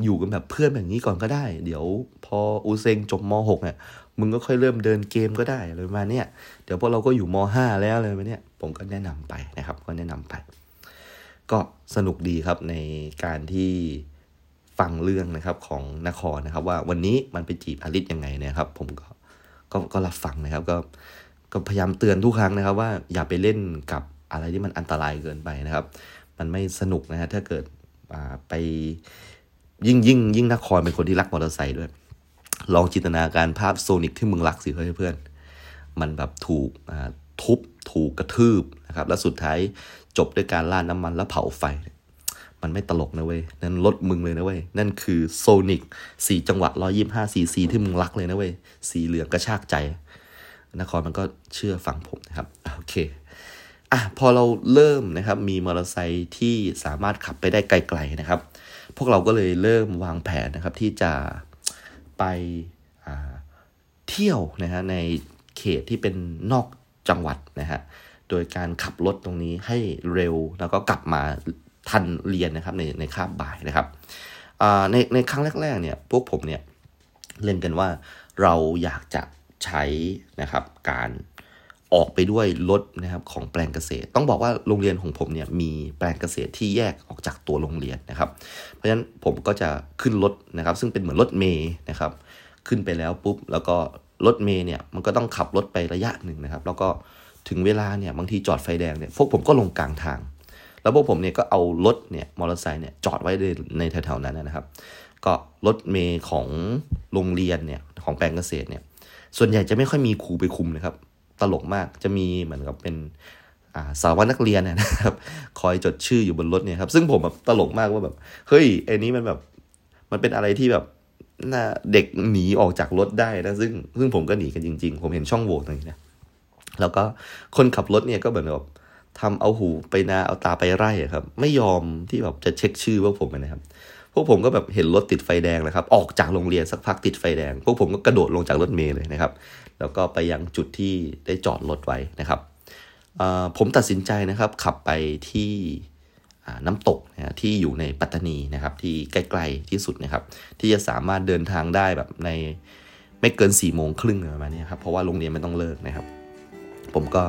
อยู่กันแบบเพื่อนแบบนี้ก่อนก็ได้ เดี๋ยวพออูเซงจบม .6 เนี่ยมึงก็ค่อยเริ่มเดินเกมก็ได้อะไรมาณนี้เดี๋ยวพวกเราก็อยู่ม .5 แล้วเลยมาเนี่ย ผมก็แนะนำไปนะครับ ก็แนะนำไป ก็สนุกดีครับในการที่ฟังเรื่องนะครับของนครนะครับ ว่าวันนี้มันไปจีบอลิสยังไงนะครับ ผมก็ก็ก็รับฟังนะครับ ก็ก็พยายามเตือนทุกครั้งนะครับ ว่าอย่าไปเล่นกับ อะไรที่มันอันตรายเกินไปนะครับ มันไม่สนุกนะฮะถ้าเกิดไปยิ่งยิ่งยิ่งนครเป็นคนที่รักมอเตอร์ไซค์ด้วย ลองจินตนาการภาพโซนิกที่มึงรักสิเพื่อนเพื่อน มันแบบถูกทุบถูกกระทืบนะครับ แล้วสุดท้ายจบด้วยการล่าน้ำมันแล้วเผาไฟ มันไม่ตลกนะเว้ย นั่นรถมึงเลยนะเว้ย นั่นคือโซนิกสี่จังหวะร้อยี่ห้าซีซีที่มึงรักเลยนะเว้ย สีเหลืองกระชากใจ นครมันก็เชื่อฟังผมนะครับ โอเค อะพอเราเริ่มนะครับมีมอเตอร์ไซค์ที่สามารถขับไปได้ไกลๆนะครับ พวกเราก็เลยเริ่มวางแผนนะครับที่จะไปเที่ยวนะฮะในเขตที่เป็นนอกจังหวัดนะฮะโดยการขับรถตรงนี้ให้เร็วแล้วก็กลับมาทันเรียนนะครับในในคาบบ่ายนะครับในในครั้งแรกๆเนี่ยพวกผมเนี่ยเล่นกันว่าเราอยากจะใช้นะครับการ ออกไปด้วยรถนะครับของแปลงเกษตร ต้องบอกว่าโรงเรียนของผมเนี่ยมีแปลงเกษตรที่แยกออกจากตัวโรงเรียนนะครับ เพราะฉะนั้นผมก็จะขึ้นรถนะครับ ซึ่งเป็นเหมือนรถเมย์นะครับ ขึ้นไปแล้วปุ๊บแล้วก็รถเมย์เนี่ยมันก็ต้องขับรถไประยะหนึ่งนะครับ แล้วก็ถึงเวลาเนี่ยบางทีจอดไฟแดงเนี่ยพวกผมก็ลงกลางทาง แล้วพวกผมเนี่ยก็เอารถเนี่ยมอเตอร์ไซค์เนี่ยจอดไว้ในแถวๆนั้นนะครับ ก็รถเมย์ของโรงเรียนเนี่ยของแปลงเกษตรเนี่ยส่วนใหญ่จะไม่ค่อยมีครูไปคุมนะครับ ตลกมากจะมีเหมือนกับเป็นสาวนักเรียนนะครับคอยจดชื่ออยู่บนรถเนี่ยครับ ซึ่งผมแบบตลกมากว่าแบบเฮ้ยไอ้นี้มันแบบมันเป็นอะไรที่แบบน่าเด็กหนีออกจากรถได้นะซึ่งซึ่งผมก็หนีกันจริง ๆ ผมเห็นช่องโหว่ตรงนี้นะแล้วก็คนขับรถเนี่ยก็เหมือนแบบทำเอาหูไปนาเอาตาไปไร่ครับ ไม่ยอมที่แบบจะเช็คชื่อพวกผมนะครับ พวกผมก็แบบเห็นรถติดไฟแดงนะครับ ออกจากโรงเรียนสักพักติดไฟแดง พวกผมก็กระโดดลงจากรถเมล์เลยนะครับ แล้วก็ไปยังจุดที่ได้จอดรถไว้นะครับผมตัดสินใจนะครับขับไปที่น้ำตกนะที่อยู่ในปัตตานีนะครับที่ใกล้ๆที่สุดนะครับ ที่จะสามารถเดินทางได้แบบในไม่เกิน4ี่โมงครึ่งประมาณนี้ครับเพราะว่าโรงเรียนไม่ต้องเลิกนะครับ ผมก็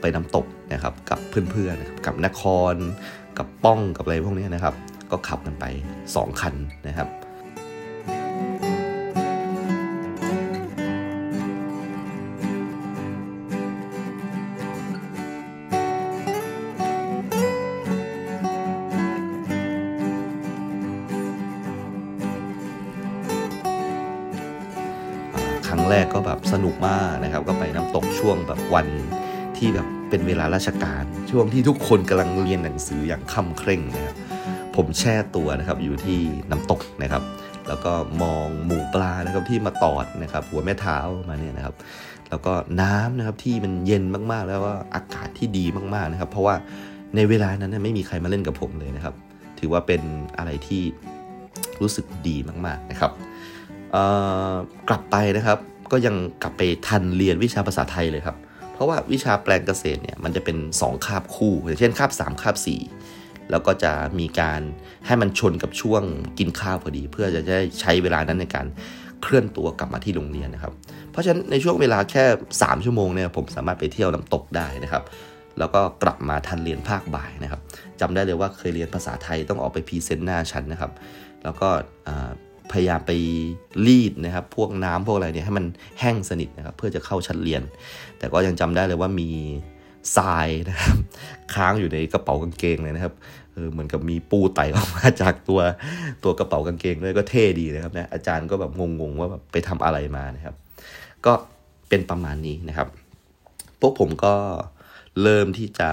ไปน้ำตกนะครับกับเพื่อนๆนะครับกับนคร กับป้องกับอะไรพวกนี้นะครับ ก็ขับกันไป 2 คันนะครับครั้งแรกก็แบบสนุกมากนะครับ ก็ไปน้ำตกช่วงแบบวันที่แบบเป็นเวลาราชการ ช่วงที่ทุกคนกำลังเรียนหนังสืออย่างค่ำเคร่งนะครับ ผมแช่ตัวนะครับอยู่ที่น้ำตกนะครับ แล้วก็มองหมูปลานะครับที่มาตอดนะครับ หัวแม่เท้ามาเนี่ยนะครับ แล้วก็น้ำนะครับที่มันเย็นมากๆ แล้วก็อากาศที่ดีมากๆนะครับ เพราะว่าในเวลานั้นไม่มีใครมาเล่นกับผมเลยนะครับ ถือว่าเป็นอะไรที่รู้สึกดีมากๆนะครับกลับไปนะครับ ก็ยังกลับไปทันเรียนวิชาภาษาไทยเลยครับ เพราะว่าวิชาแปลงเกษตรเนี่ยมันจะเป็น 2 คาบคู่ อย่างเช่นคาบ 3 คาบ 4 แล้วก็จะมีการให้มันชนกับช่วงกินข้าวพอดี เพื่อจะได้ใช้เวลานั้นในการเคลื่อนตัวกลับมาที่โรงเรียนนะครับ เพราะฉะนั้นในช่วงเวลาแค่ 3 ชั่วโมงเนี่ยผมสามารถไปเที่ยวน้ำตกได้นะครับแล้วก็กลับมาทันเรียนภาคบ่ายนะครับจำได้เลยว่าเคยเรียนภาษาไทยต้องออกไปพรีเซนต์หน้าชั้นนะครับ แล้วก็พยายามไปรีดนะครับ พวกน้ำพวกอะไรเนี่ยให้มันแห้งสนิทนะครับ เพื่อจะเข้าชั้นเรียน แต่ก็ยังจำได้เลยว่ามี ทรายนะครับ ค้างอยู่ในกระเป๋ากางเกงเลยนะครับเออเหมือนกับมีปูไตออกมาจากตัวตัวกระเป๋ากางเกงเลยก็เท่ดีนะครับนะอาจารย์ก็แบบงงๆว่าแบบไปทำอะไรมานะครับ ก็เป็นประมาณนี้นะครับ พวกผมก็เริ่มที่จะ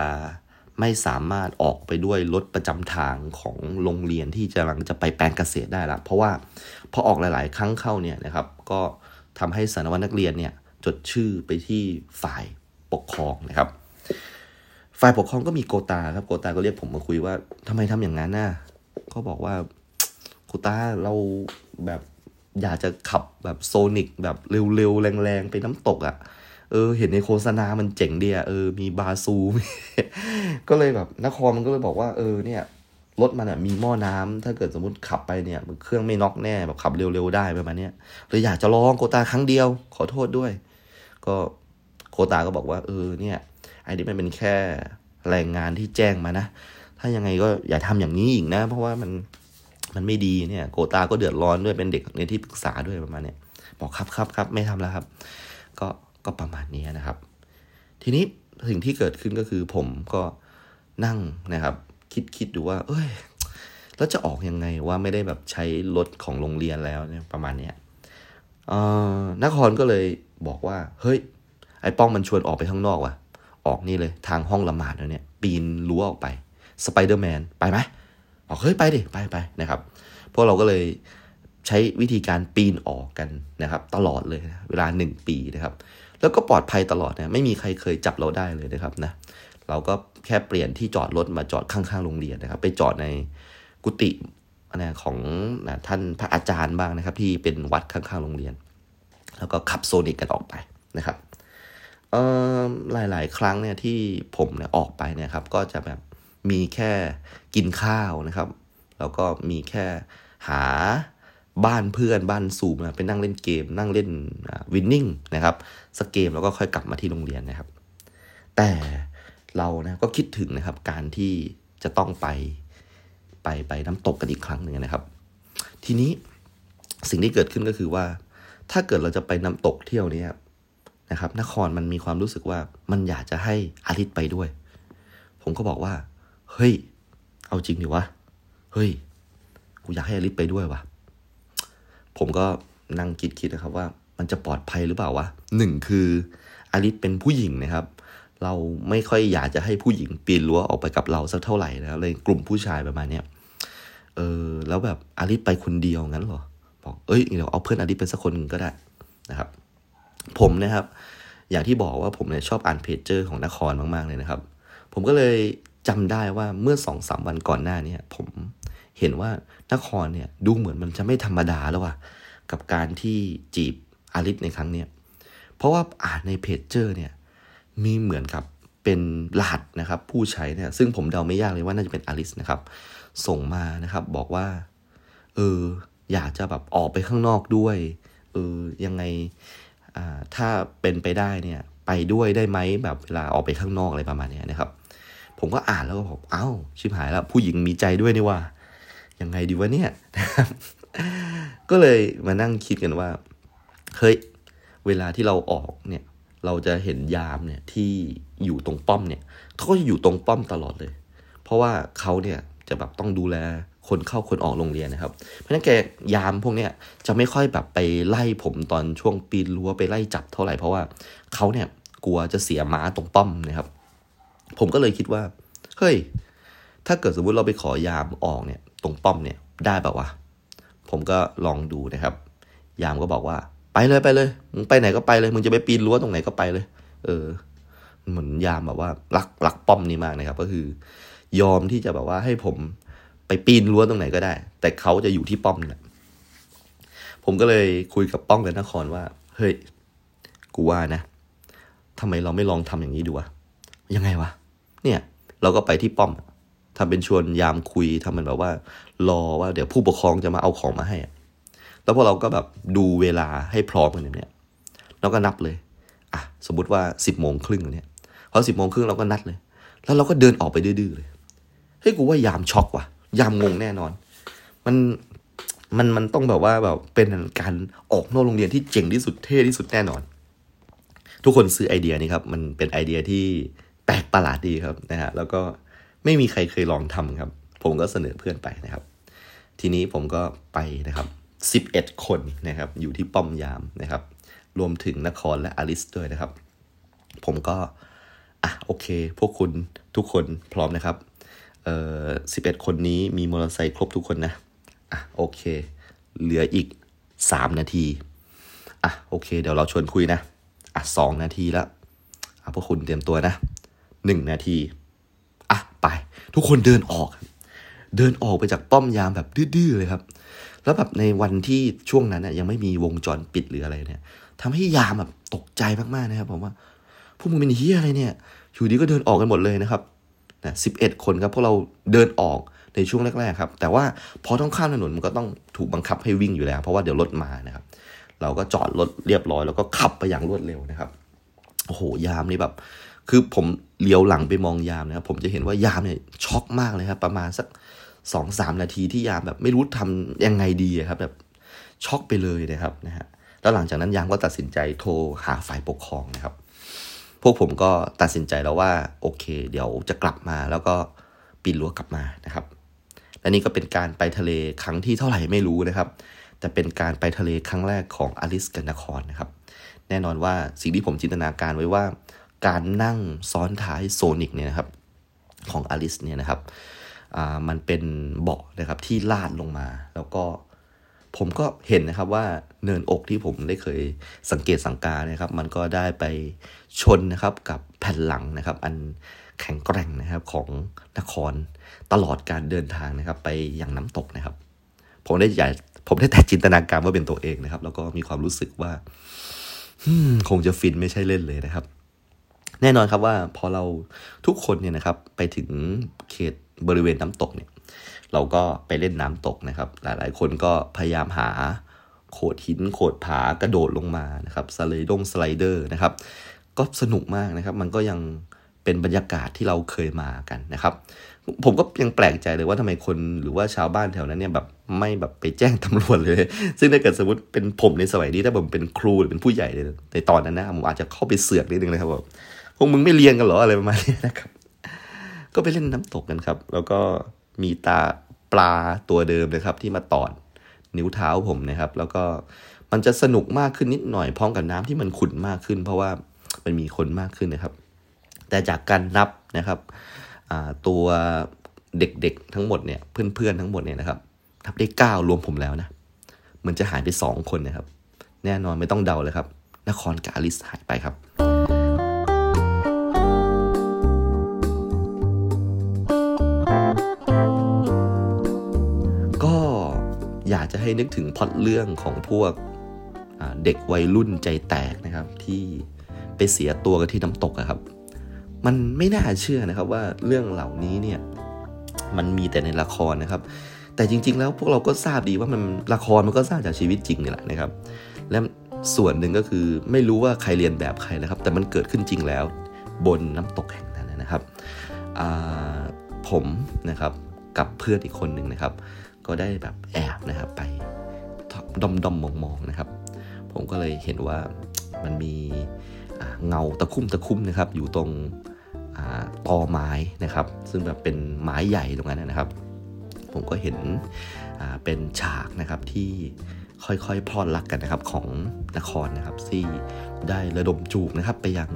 ไม่สามารถออกไปด้วยรถประจำทางของโรงเรียนที่จะลังจะไปแปลงเกษตรได้ละเพราะว่าพอออกหลาย ๆ ครั้งเข้าเนี่ยนะครับ ก็ทำให้สารวัตรนักเรียนเนี่ยจดชื่อไปที่ฝ่ายปกครองนะครับ ฝ่ายปกครองก็มีโกตาครับโกตาก็เรียกผมมาคุยว่าทำไมทำอย่างนั้นน่ะเขาบอกว่าโกตาเราแบบอยากจะขับแบบโซนิกแบบเร็วๆ แรงๆ ไปน้ำตกอะ่ะ เออ เห็นในโฆษณามันเจ๋งเดีอะเออ มีบาซู ก็เลยแบบนครมันก็เลยบอกว่า เออเนี่ยรถมันอะมีหม้อน้ำถ้าเกิดสมมติขับไปเนี่ยเครื่องไม่น็อกแน่แบบขับเร็วๆ ได้ประมาณนี้เลยอยากจะลองโคตาครั้งเดียว ขอโทษด้วย ก็โคตาก็บอกว่า เออเนี่ย อ้นี่มันเป็นแค่แรงงานที่แจ้งมานะ ถ้ายังไงก็อย่าทำอย่างนี้อีกนะ เพราะว่ามันมันไม่ดีเนี่ย โกตาก็เดือดร้อนด้วยเป็นเด็กในที่ปรึกษาด้วยประมาณเนี้ยบอกครับครับครับไม่ทำแล้วครับ ก็ก็ประมาณนี้นะครับ ทีนี้สิ่งที่เกิดขึ้นก็คือผมก็นั่งนะครับ คิดคิดดูว่า เอ้ยแล้วจะออกยังไงว่าไม่ได้แบบใช้รถของโรงเรียนแล้วเนี่ยประมาณเนี้ยนครก็เลยบอกว่า เฮ้ย ไอ้ป้องมันชวนออกไปข้างนอกว่ะ ออกนี่เลยทางห้องละหมาดเนี่ย ปีนรั้วออกไปสไปเดอร์แมนไปไหมบอกเฮ้ยไปดิ ไปไปนะครับพวกเราก็เลยใช้วิธีการปีนออกกันนะครับ ตลอดเลยนะเวลาหนึ่งปีนะครับ แล้วก็ปลอดภัยตลอดนะไม่มีใครเคยจับเราได้เลยนะครับนะเราก็แค่เปลี่ยนที่จอดรถมาจอดข้างๆโรงเรียนนะครับ ไปจอดในกุฏินะของนะท่านพระอาจารย์บ้างนะครับ ที่เป็นวัดข้างๆโรงเรียน แล้วก็ขับโซนิกกันออกไปนะครับ หลาย ๆ ครั้งเนี่ยที่ผมเนี่ยออกไปเนี่ยครับ ก็จะแบบมีแค่กินข้าวนะครับ แล้วก็มีแค่หาบ้านเพื่อนบ้านสูบนะไปนั่งเล่นเกม นั่งเล่นวินนิ่งนะครับสักเกมแล้วก็ค่อยกลับมาที่โรงเรียนนะครับ แต่เรานะก็คิดถึงนะครับ การที่จะต้องไปไปไปน้ำตกกันอีกครั้งหนึ่งนะครับ ทีนี้สิ่งที่เกิดขึ้นก็คือว่า ถ้าเกิดเราจะไปน้ำตกเที่ยวนี้ นะครับนครมันมีความรู้สึกว่ามันอยากจะให้อาริสไปด้วย ผมก็บอกว่า เฮ้ย เอาจริงดิวะ เฮ้ย กูอยากให้อาริสไปด้วยวะผมก็นั่งคิดๆนะครับว่า มันจะปลอดภัยหรือเปล่าวะหนึ่งคืออลิสเป็นผู้หญิงนะครับ เราไม่ค่อยอยากจะให้ผู้หญิงปีนรั้วออกไปกับเราสักเท่าไหร่นะเลยกลุ่มผู้ชายประมาณเนี้ยเออแล้วแบบอลิสไปคนเดียวงั้นเหรอบอกเอ้ยเดี๋ยวเอาเพื่อนอลิสไปสักคนก็ได้นะครับ ผมนะครับ อย่างที่บอกว่าผมเนี่ยชอบอ่านเพจเจอร์ของนครมาก ๆ เลยนะครับ ผมก็เลยจำได้ว่าเมื่อสองสามวันก่อนหน้านี้ผมเห็นว่านครเนี่ยดูเหมือนมันจะไม่ธรรมดาแล้วว่ะกับการที่จีบอลิสในครั้งเนี้ยเพราะว่าอ่านในเพจเจอร์เนี่ยมีเหมือนกับเป็นรหัสนะครับ ผู้ใช้เนี่ยซึ่งผมเดาไม่ยากเลยว่าน่าจะเป็นอลิสนะครับ ส่งมานะครับ บอกว่า เออ อยากจะแบบออกไปข้างนอกด้วย เออยังไง ถ้าเป็นไปได้เนี่ยไปด้วยได้ไหมแบบเวลาออกไปข้างนอกอะไรประมาณนี้นะครับ ผมก็อ่านแล้วก็บอกเอ้า ชิบหายแล้ว ผู้หญิงมีใจด้วยนี่ว่ายังไงดีวะเนี่ยนะครับก็เลยมานั่งคิดกันว่าเฮ้ยเวลาที่เราออกเนี่ย เราจะเห็นยามเนี่ยที่อยู่ตรงป้อมเนี่ยเขาก็จะอยู่ตรงป้อมตลอดเลย เพราะว่าเขาเนี่ยจะแบบต้องดูแล คนเข้าคนออกโรงเรียนนะครับ เพราะฉะนั้นแกยามพวกเนี้ยจะไม่ค่อยแบบไปไล่ผมตอนช่วงปีนรั้วไปไล่จับเท่าไหร่เพราะว่าเขาเนี่ยกลัวจะเสียม้าตรงป้อมนะครับ ผมก็เลยคิดว่า เฮ้ย ถ้าเกิดสมมติเราไปขอยามออกเนี่ยตรงป้อมเนี่ยได้แบบวะผมก็ลองดูนะครับ ยามก็บอกว่า ไปเลยไปเลย มึงไปไหนก็ไปเลย มึงจะไปปีนรั้วตรงไหนก็ไปเลย เออ เหมือนยามแบบว่ารักรักป้อมนี้มากนะครับ ก็คือ ยอมที่จะแบบว่าให้ผม ไปปีนรั้วตรงไหนก็ได้ แต่เขาจะอยู่ที่ป้อมนี่แหละผมก็เลยคุยกับป้องกับนครว่า เฮ้ย กูว่านะทำไมเราไม่ลองทำอย่างนี้ดูวะ ยังไงวะ เนี่ย เราก็ไปที่ป้อมทำเป็นชวนยามคุยทำมันแบบว่า รอว่าเดี๋ยวผู้ปกครองจะมาเอาของมาให้ แล้วพวกเราก็แบบดูเวลาให้พร้อมกันเนี่ยเราก็นับเลย อะ สมมติว่าสิบโมงครึ่งเนี่ยพอสิบโมงครึ่งเราก็นัดเลย แล้วเราก็เดินออกไปดื้อเลย เฮ้ย กูว่ายามช็อกว่ะ ยามงงแน่นอน มันมันมันต้องแบบว่าแบบเป็นการออกนอกโรงเรียนที่เจ๋งที่สุดเท่ที่สุดแน่นอน ทุกคนซื้อไอเดียนี้ครับ มันเป็นไอเดียที่แปลกประหลาดดีครับนะฮะแล้วก็ไม่มีใครเคยลองทำครับ ผมก็เสนอเพื่อนไปนะครับ ทีนี้ผมก็ไปนะครับสิบเอ็ดคนนะครับ อยู่ที่ป้อมยามนะครับ รวมถึงนครและอลิสด้วยนะครับ ผมก็อะโอเค พวกคุณทุกคนพร้อมนะครับ เอ่อสิบเอ็ดคนนี้มีมอเตอร์ไซค์ครบทุกคนนะอะโอเค เหลืออีกสามนาทีอะโอเค เดี๋ยวเราชวนคุยนะอะสองนาทีแล้วอะพวกคุณเตรียมตัวนะหนึ่งนาทีอะไป ทุกคนเดินออก เดินออกไปจากป้อมยามแบบดื้อๆเลยครับ แล้วแบบในวันที่ช่วงนั้นน่ยยังไม่มีวงจรปิดหรืออะไรเนี่ยทำให้ยามแบบตกใจมากๆนะครับผมว่าพวกมึงเป็นเฮียอะไรเนี่ยอยู่ดีก็เดินออกกันหมดเลยนะครับ นะสิคนครับพวกเราเดินออกในช่วงแรกๆครับแต่ว่าพอต้องข้ามถนนมันก็ต้องถูกบังคับให้วิ่งอยู่แล้ว เพราะว่าเดี๋ยวรถมานะครับ เราก็จอดรถเรียบร้อย แล้วก็ขับไปอย่างรวดเร็วนะครับโอ้โหยามนี่แบบ คือผมเลี้ยวหลังไปมองยามนะครับผมจะเห็นว่ายามเนี่ยช็อกมากเลยครับประมาณสักสองสามนาทีที่ยามแบบไม่รู้ทำยังไงดีครับแบบช็อกไปเลยนะครับนะฮะแล้วหลังจากนั้นยามก็ตัดสินใจโทรหาฝ่ายปกครองนะครับ พวกผมก็ตัดสินใจแล้วว่าโอเค เดี๋ยวจะกลับมาแล้วก็ปีนรั้วกลับมานะครับ และนี่ก็เป็นการไปทะเลครั้งที่เท่าไหร่ไม่รู้นะครับ แต่เป็นการไปทะเลครั้งแรกของอลิสกับนครนะครับ แน่นอนว่าสิ่งที่ผมจินตนาการไว้ว่า การนั่งซ้อนท้ายโซนิกเนี่ยนะครับของอลิสเนี่ยนะครับอ่ามันเป็นเบาะนะครับที่ลาดลงมาแล้วก็ ผมก็เห็นนะครับว่าเนินอกที่ผมได้เคยสังเกตสังกานะครับ มันก็ได้ไปชนนะครับกับแผ่นหลังนะครับ อันแข็งแกร่งนะครับของนครตลอดการเดินทางนะครับ ไปยังน้ำตกนะครับ ผมได้ใหญ่ผมได้แต่จินตนาการว่าเป็นตัวเองนะครับ แล้วก็มีความรู้สึกว่าคงจะฟินไม่ใช่เล่นเลยนะครับ แน่นอนครับว่าพอเราทุกคนเนี่ยนะครับ ไปถึงเขตบริเวณน้ำตกเนี่ย เราก็ไปเล่นน้ำตกนะครับ หลายๆ คนก็พยายามหาโขดหินโขดผากระโดดลงมานะครับสไลดงสไลเดอร์นะครับ ก็สนุกมากนะครับ มันก็ยังเป็นบรรยากาศที่เราเคยมากันนะครับ ผมก็ยังแปลกใจเลยว่าทำไมคนหรือว่าชาวบ้านแถวนั้นเนี่ยแบบไม่แบบไปแจ้งตำรวจเลย ซึ่งถ้าเกิดสมมติเป็นผมในสมัยนี้ถ้าผมเป็นครูหรือเป็นผู้ใหญ่ในตอนนั้นนะผมอาจจะเข้าไปเสือกนิดนึงเลยครับแบบพวกมึงไม่เรียนกันหรออะไรประมาณนี้นะครับ ก็ไปเล่นน้ำตกกันครับ แล้วก็ มีตาปลาตัวเดิมเลยครับ ที่มาตอดนิ้วเท้าผมนะครับ แล้วก็มันจะสนุกมากขึ้นนิดหน่อยพร้อมกับน้ำที่มันขุ่นมากขึ้น เพราะว่ามันมีคนมากขึ้นนะครับ แต่จากการนับนะครับตัวเด็กๆทั้งหมดเนี่ยเพื่อนๆทั้งหมดเนี่ยนะครับนับได้เก้ารวมผมแล้วนะมันจะหายไปสองคนนะครับ แน่นอนไม่ต้องเดาเลยครับ นครกาลิสหายไปครับ อยากจะให้นึกถึงพล็อตเรื่องของพวกเด็กวัยรุ่นใจแตกนะครับ ที่ไปเสียตัวกันที่น้ำตกครับ มันไม่น่าเชื่อนะครับว่าเรื่องเหล่านี้เนี่ยมันมีแต่ในละครนะครับ แต่จริง ๆ แล้วพวกเราก็ทราบดีว่ามันละครมันก็สร้างจากชีวิตจริงนี่แหละนะครับ และส่วนหนึ่งก็คือไม่รู้ว่าใครเรียนแบบใครนะครับ แต่มันเกิดขึ้นจริงแล้ว บนน้ำตกแห่งนั้นนะครับผมนะครับกับเพื่อนอีกคนหนึ่งนะครับ ก็ได้แบบแอบนะครับไปดมดมมองมองนะครับ ผมก็เลยเห็นว่ามันมีเงาตะคุ่มตะคุ่มนะครับ อยู่ตรงตอไม้นะครับ ซึ่งแบบเป็นไม้ใหญ่ตรงนั้นนะครับ ผมก็เห็นเป็นฉากนะครับที่ค่อยๆพลอดรักกันนะครับของนครนะครับที่ได้ระดมจูบนะครับไปยัง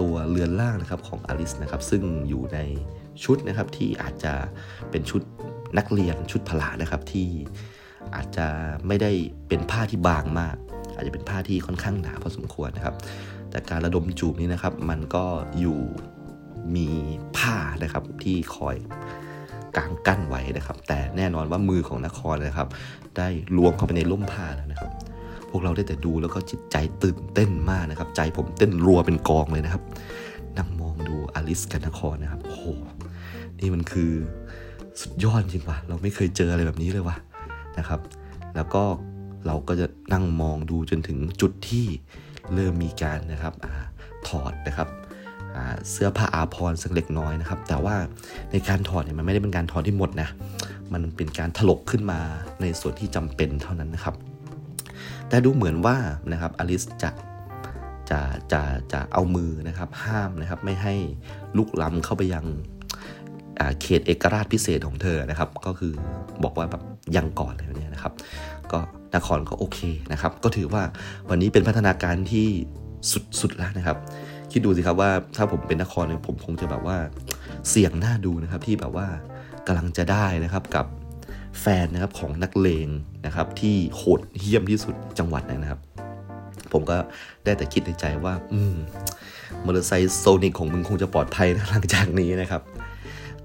ตัวเรือนล่างนะครับของอลิสนะครับซึ่งอยู่ในชุดนะครับที่อาจจะเป็นชุด นักเรียนชุดพละนะครับที่อาจจะไม่ได้เป็นผ้าที่บางมาก อาจจะเป็นผ้าที่ค่อนข้างหนาพอสมควรนะครับ แต่การระดมจูบนี้นะครับ มันก็อยู่มีผ้านะครับที่คอยกางกั้นไว้นะครับ แต่แน่นอนว่ามือของนครนะครับ ได้ล้วงเข้าไปในล่มผ้าแล้วนะครับ พวกเราได้แต่ดูแล้วก็จิตใจตื่นเต้นมากนะครับ ใจผมเต้นรัวเป็นกองเลยนะครับนั่งมองดูอลิสกับนครนะครับโอ้โหนี่มันคือ สุดยอดจริงว่ะเราไม่เคยเจออะไรแบบนี้เลยว่ะนะครับ แล้วก็เราก็จะนั่งมองดูจนถึงจุดที่เริ่มมีการนะครับอถอดนะครับเสื้อผ้าอาภรสักเล็กน้อยนะครับ แต่ว่าในการถอดเนี่ยมันไม่ได้เป็นการถอดที่หมดนะมันเป็นการถลกขึ้นมาในส่วนที่จำเป็นเท่านั้นนะครับ แต่ดูเหมือนว่านะครับอลิสจะจะจะจะเอามือนะครับ ห้ามนะครับ ไม่ให้ลุกล้ำเข้าไปยัง เขตเอกราชพิเศษของเธอนะครับ ก็คือบอกว่าแบบยังก่อนอะไรแบบนี้นะครับ ก็นครก็โอเคนะครับ ก็ถือว่าวันนี้เป็นพัฒนาการที่สุดๆแล้วนะครับ คิดดูสิครับว่าถ้าผมเป็นนครเนี่ยผมคงจะแบบว่าเสี่ยงหน้าดูนะครับที่แบบว่ากำลังจะได้นะครับกับแฟนนะครับของนักเลงนะครับ ที่โหดเหี้ยมที่สุดจังหวัดนั้นนะครับ ผมก็ได้แต่คิดในใจว่า อืมมอเตอร์ไซค์โซนิกของมึงคงจะปลอดภัยนะหลังจากนี้นะครับ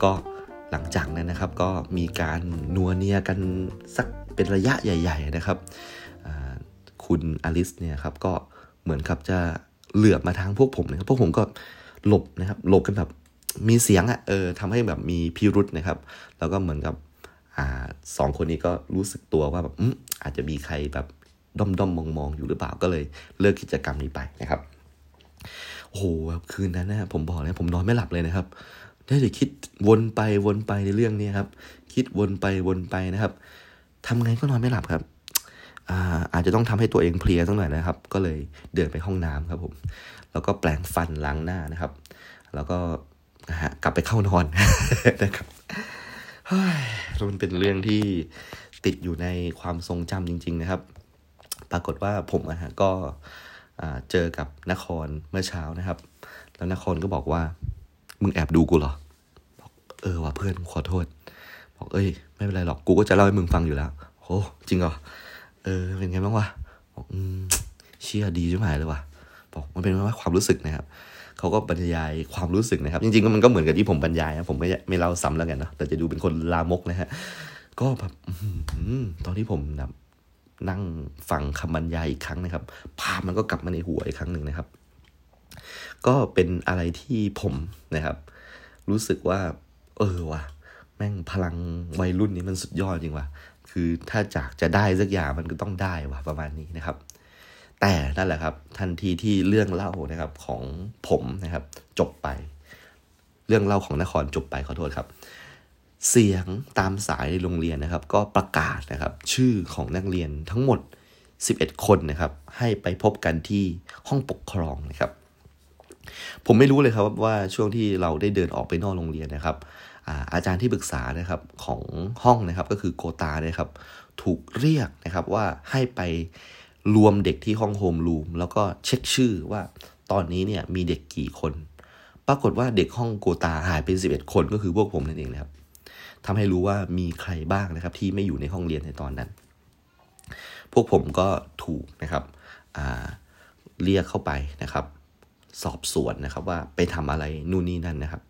ก็หลังจากนั้นนะครับก็มีการนัวเนียกันสักเป็นระยะใหญ่ ๆ นะครับ คุณอลิสเนี่ยครับก็เหมือนกับจะเหลือบมาทางพวกผมนะครับพวกผมก็หลบนะครับหลบกันแบบมีเสียงอะ่ะเออทำให้แบบมีพิรุษนะครับ แล้วก็เหมือนกับอ่าสองคนนี้ก็รู้สึกตัวว่าแบบอืมอาจจะมีใครแบบด้อมด้อมมองมองอยู่หรือเปล่าก็เลยเลิกกิจกรรมนี้ไปนะครับโอ้โหคืนนั้นนะผมบอกเลยผมนอนไม่หลับเลยนะครับ ได้แต่คิดวนไปวนไปในเรื่องนี้ครับ คิดวนไปวนไปนะครับทำไงก็นอนไม่หลับครับอาอาจจะต้องทำให้ตัวเองเพลียสักหน่อยนะครับ ก็เลยเดินไปห้องน้ำครับผม แล้วก็แปลงฟันล้างหน้านะครับ แล้วก็กลับไปเข้านอนนะครับมันเป็นเรื่องที่ติดอยู่ในความทรงจำจริง ๆ นะครับ ปรากฏว่าผมนะฮะก็เจอกับนครเมื่อเช้านะครับ แล้วนครก็บอกว่า มึงแอบดูกูเหรอบอกเออว่ะเพื่อนขอโทษ บอกเอ้ย ไม่เป็นไรหรอกกูก็จะเล่าให้มึงฟังอยู่แล้วโอ้จริงเหรอเออเป็นไงบ้างวะบอกอืมเชี่ยดีใช่ไหมเลยวะบอกมันเป็นว่าความรู้สึกนะครับเขาก็บรรยายความรู้สึกนะครับ จริงๆมันก็เหมือนกับที่ผมบรรยายนะผมไม่ไม่เล่าซ้ำแล้วกันเนาะแต่จะดูเป็นคนลามกนะฮะก็แบบตอนที่ผมนั่งฟังคำบรรยายอีกครั้งนะครับ ภาพมันก็กลับมาในหัวอีกครั้งหนึ่งนะครับ ก็เป็นอะไรที่ผมนะครับ รู้สึกว่า เออว่ะแม่งพลังวัยรุ่นนี้มันสุดยอดจริงว่ะคือถ้าจากจะได้สักอย่างมันก็ต้องได้ว่ะประมาณนี้นะครับ แต่นั่นแหละครับ ทันทีที่เรื่องเล่านะครับของผมนะครับ จบไป เรื่องเล่าของนครจบไปขอโทษครับ เสียงตามสายในโรงเรียนนะครับ ก็ประกาศนะครับ ชื่อของนักเรียนทั้งหมด 11 คนนะครับ ให้ไปพบกันที่ห้องปกครองนะครับ ผมไม่รู้เลยครับว่าช่วงที่เราได้เดินออกไปนอกโรงเรียนนะครับอาจารย์ที่ปรึกษานะครับของห้องนะครับก็คือโกตานะครับ ถูกเรียกนะครับว่าให้ไปรวมเด็กที่ห้องโฮมรูมแล้วก็เช็คชื่อว่าตอนนี้เนี่ยมีเด็กกี่คน ปรากฏว่าเด็กห้องโกตาหายเป็น 11 คนก็คือพวกผมนั่นเองนะครับทำให้รู้ว่ามีใครบ้างนะครับ ที่ไม่อยู่ในห้องเรียนในตอนนั้น พวกผมก็ถูกนะครับเรียกเข้าไปนะครับ สอบสวนนะครับ ว่าไปทำอะไรนู่นนี่นั่นนะครับ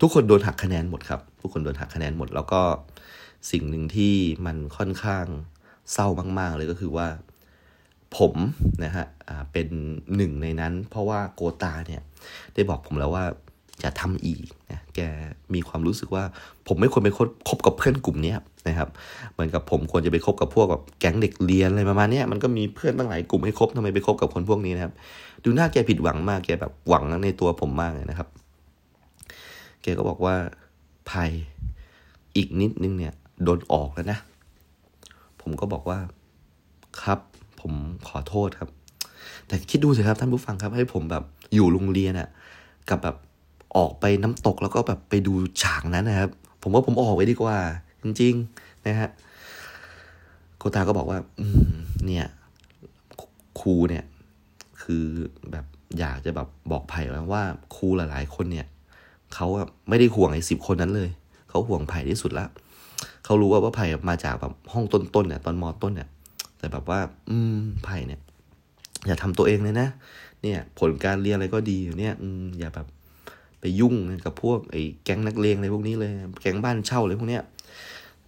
ทุกคนโดนหักคะแนนหมดครับ ทุกคนโดนหักคะแนนหมด แล้วก็สิ่งหนึ่งที่มันค่อนข้างเศร้ามาก ๆ เลยก็คือว่า ผมนะฮะเป็นหนึ่งในนั้น เพราะว่าโกตาเนี่ย ได้บอกผมแล้วว่า อย่าทำอีกนะแกมีความรู้สึกว่าผมไม่ควรไปคบกับเพื่อนกลุ่มนี้นะครับเหมือนกับผมควรจะไปคบกับพวกแบบแก๊งเด็กเรียนอะไรประมาณนี้มันก็มีเพื่อนตั้งหลายกลุ่มให้คบทำไมไปคบกับคนพวกนี้นะครับ ดูหน้าแกผิดหวังมากแกแบบหวังในตัวผมมากเลยนะครับ แกก็บอกว่าภัยอีกนิดนึงเนี่ยโดนออกแล้วนะ ผมก็บอกว่าครับ ผมขอโทษครับ แต่คิดดูสิครับท่านผู้ฟังครับให้ผมแบบอยู่โรงเรียนอะกับแบบ ออกไปน้ำตกแล้วก็แบบไปดูฉากนั้นนะครับ ผมว่าผมออกไว้ดีกว่า จริง ๆ นะฮะโคตาก็บอกว่า อืม เนี่ยครูเนี่ย คือแบบอยากจะแบบบอกไผ่ว่าครูหลายๆ คนเนี่ยเขาไม่ได้ห่วงไอ้สิบคนนั้นเลยเขาห่วงไผ่ที่สุดละเขารู้ว่าว่าไผ่มาจากแบบห้องต้นๆเนี่ย ตอนมอต้นเนี่ย แต่แบบว่า อืมไผ่เนี่ย อย่าทำตัวเองเลยนะเนี่ย ผลการเรียนอะไรก็ดีอยู่เนี่ย อืมอย่าแบบ ไปยุ่งกับพวกไอ้แก๊งนักเลงอะไรพวกนี้เลย แก๊งบ้านเช่าอะไรพวกเนี้ย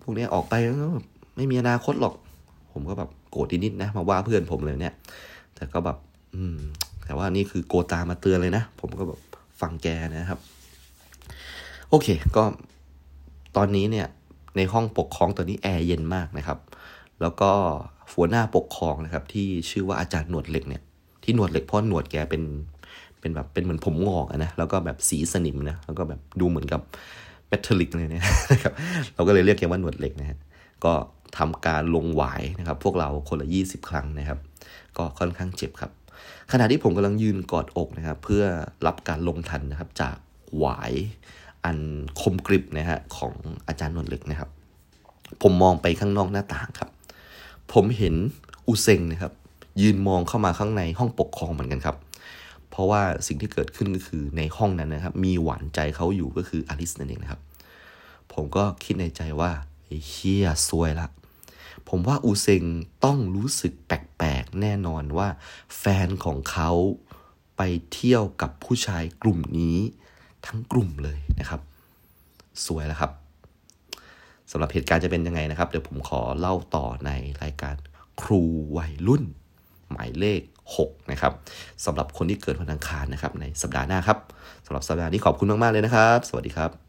พวกเนี้ยออกไปแล้วไม่มีอนาคตหรอก ผมก็แบบโกรธนิดนะมาว่าเพื่อนผมเลยเนี่ย แต่ก็แบบ อืม แต่ว่านี่คือโกตามาเตือนเลยนะ ผมก็แบบฟังแกนะครับ โอเค ก็ตอนนี้เนี่ยในห้องปกครองตอนนี้แอร์เย็นมากนะครับ แล้วก็หัวหน้าปกครองนะครับ ที่ชื่อว่าอาจารย์หนวดเหล็กเนี่ย ที่หนวดเหล็กเพราะหนวดแกเป็น เป็นแบบเป็นเหมือนผมหงอกนะแล้วก็แบบสีสนิมนะแล้วก็แบบดูเหมือนกับ metallic เลยเนี่ยนะครับเราก็เลยเรียกแกว่าหนวดเหล็กนะฮะก็ทำการลงหวายนะครับ พวกเราคนละ 20 ครั้งนะครับ ก็ค่อนข้างเจ็บครับ ขณะที่ผมกำลังยืนกอดอกนะครับ เพื่อรับการลงทัณฑ์นะครับ จากหวายอันคมกริบนะฮะของอาจารย์นวลเหล็กนะครับ ผมมองไปข้างนอกหน้าต่างครับ ผมเห็นอุเซงนะครับ ยืนมองเข้ามาข้างในห้องปกครองเหมือนกันครับ เพราะว่าสิ่งที่เกิดขึ้นก็คือในห้องนั้นนะครับ มีหวานใจเขาอยู่ก็คืออลิสนั่นเองนะครับ ผมก็คิดในใจว่าเฮียซวยละ ผมว่าอูเซงต้องรู้สึกแปลกๆ แน่นอนว่า แฟนของเขาไปเที่ยวกับผู้ชายกลุ่มนี้ทั้งกลุ่มเลยนะครับ สวยแล้วครับสำหรับเหตุการณ์จะเป็นยังไงนะครับ เดี๋ยวผมขอเล่าต่อในรายการครูวัยรุ่น หมายเลข 6 นะครับสำหรับคนที่เกิดวันอังคารนะครับในสัปดาห์หน้าครับสำหรับสัปดาห์นี้ขอบคุณมาก ๆ เลยนะครับ สวัสดีครับ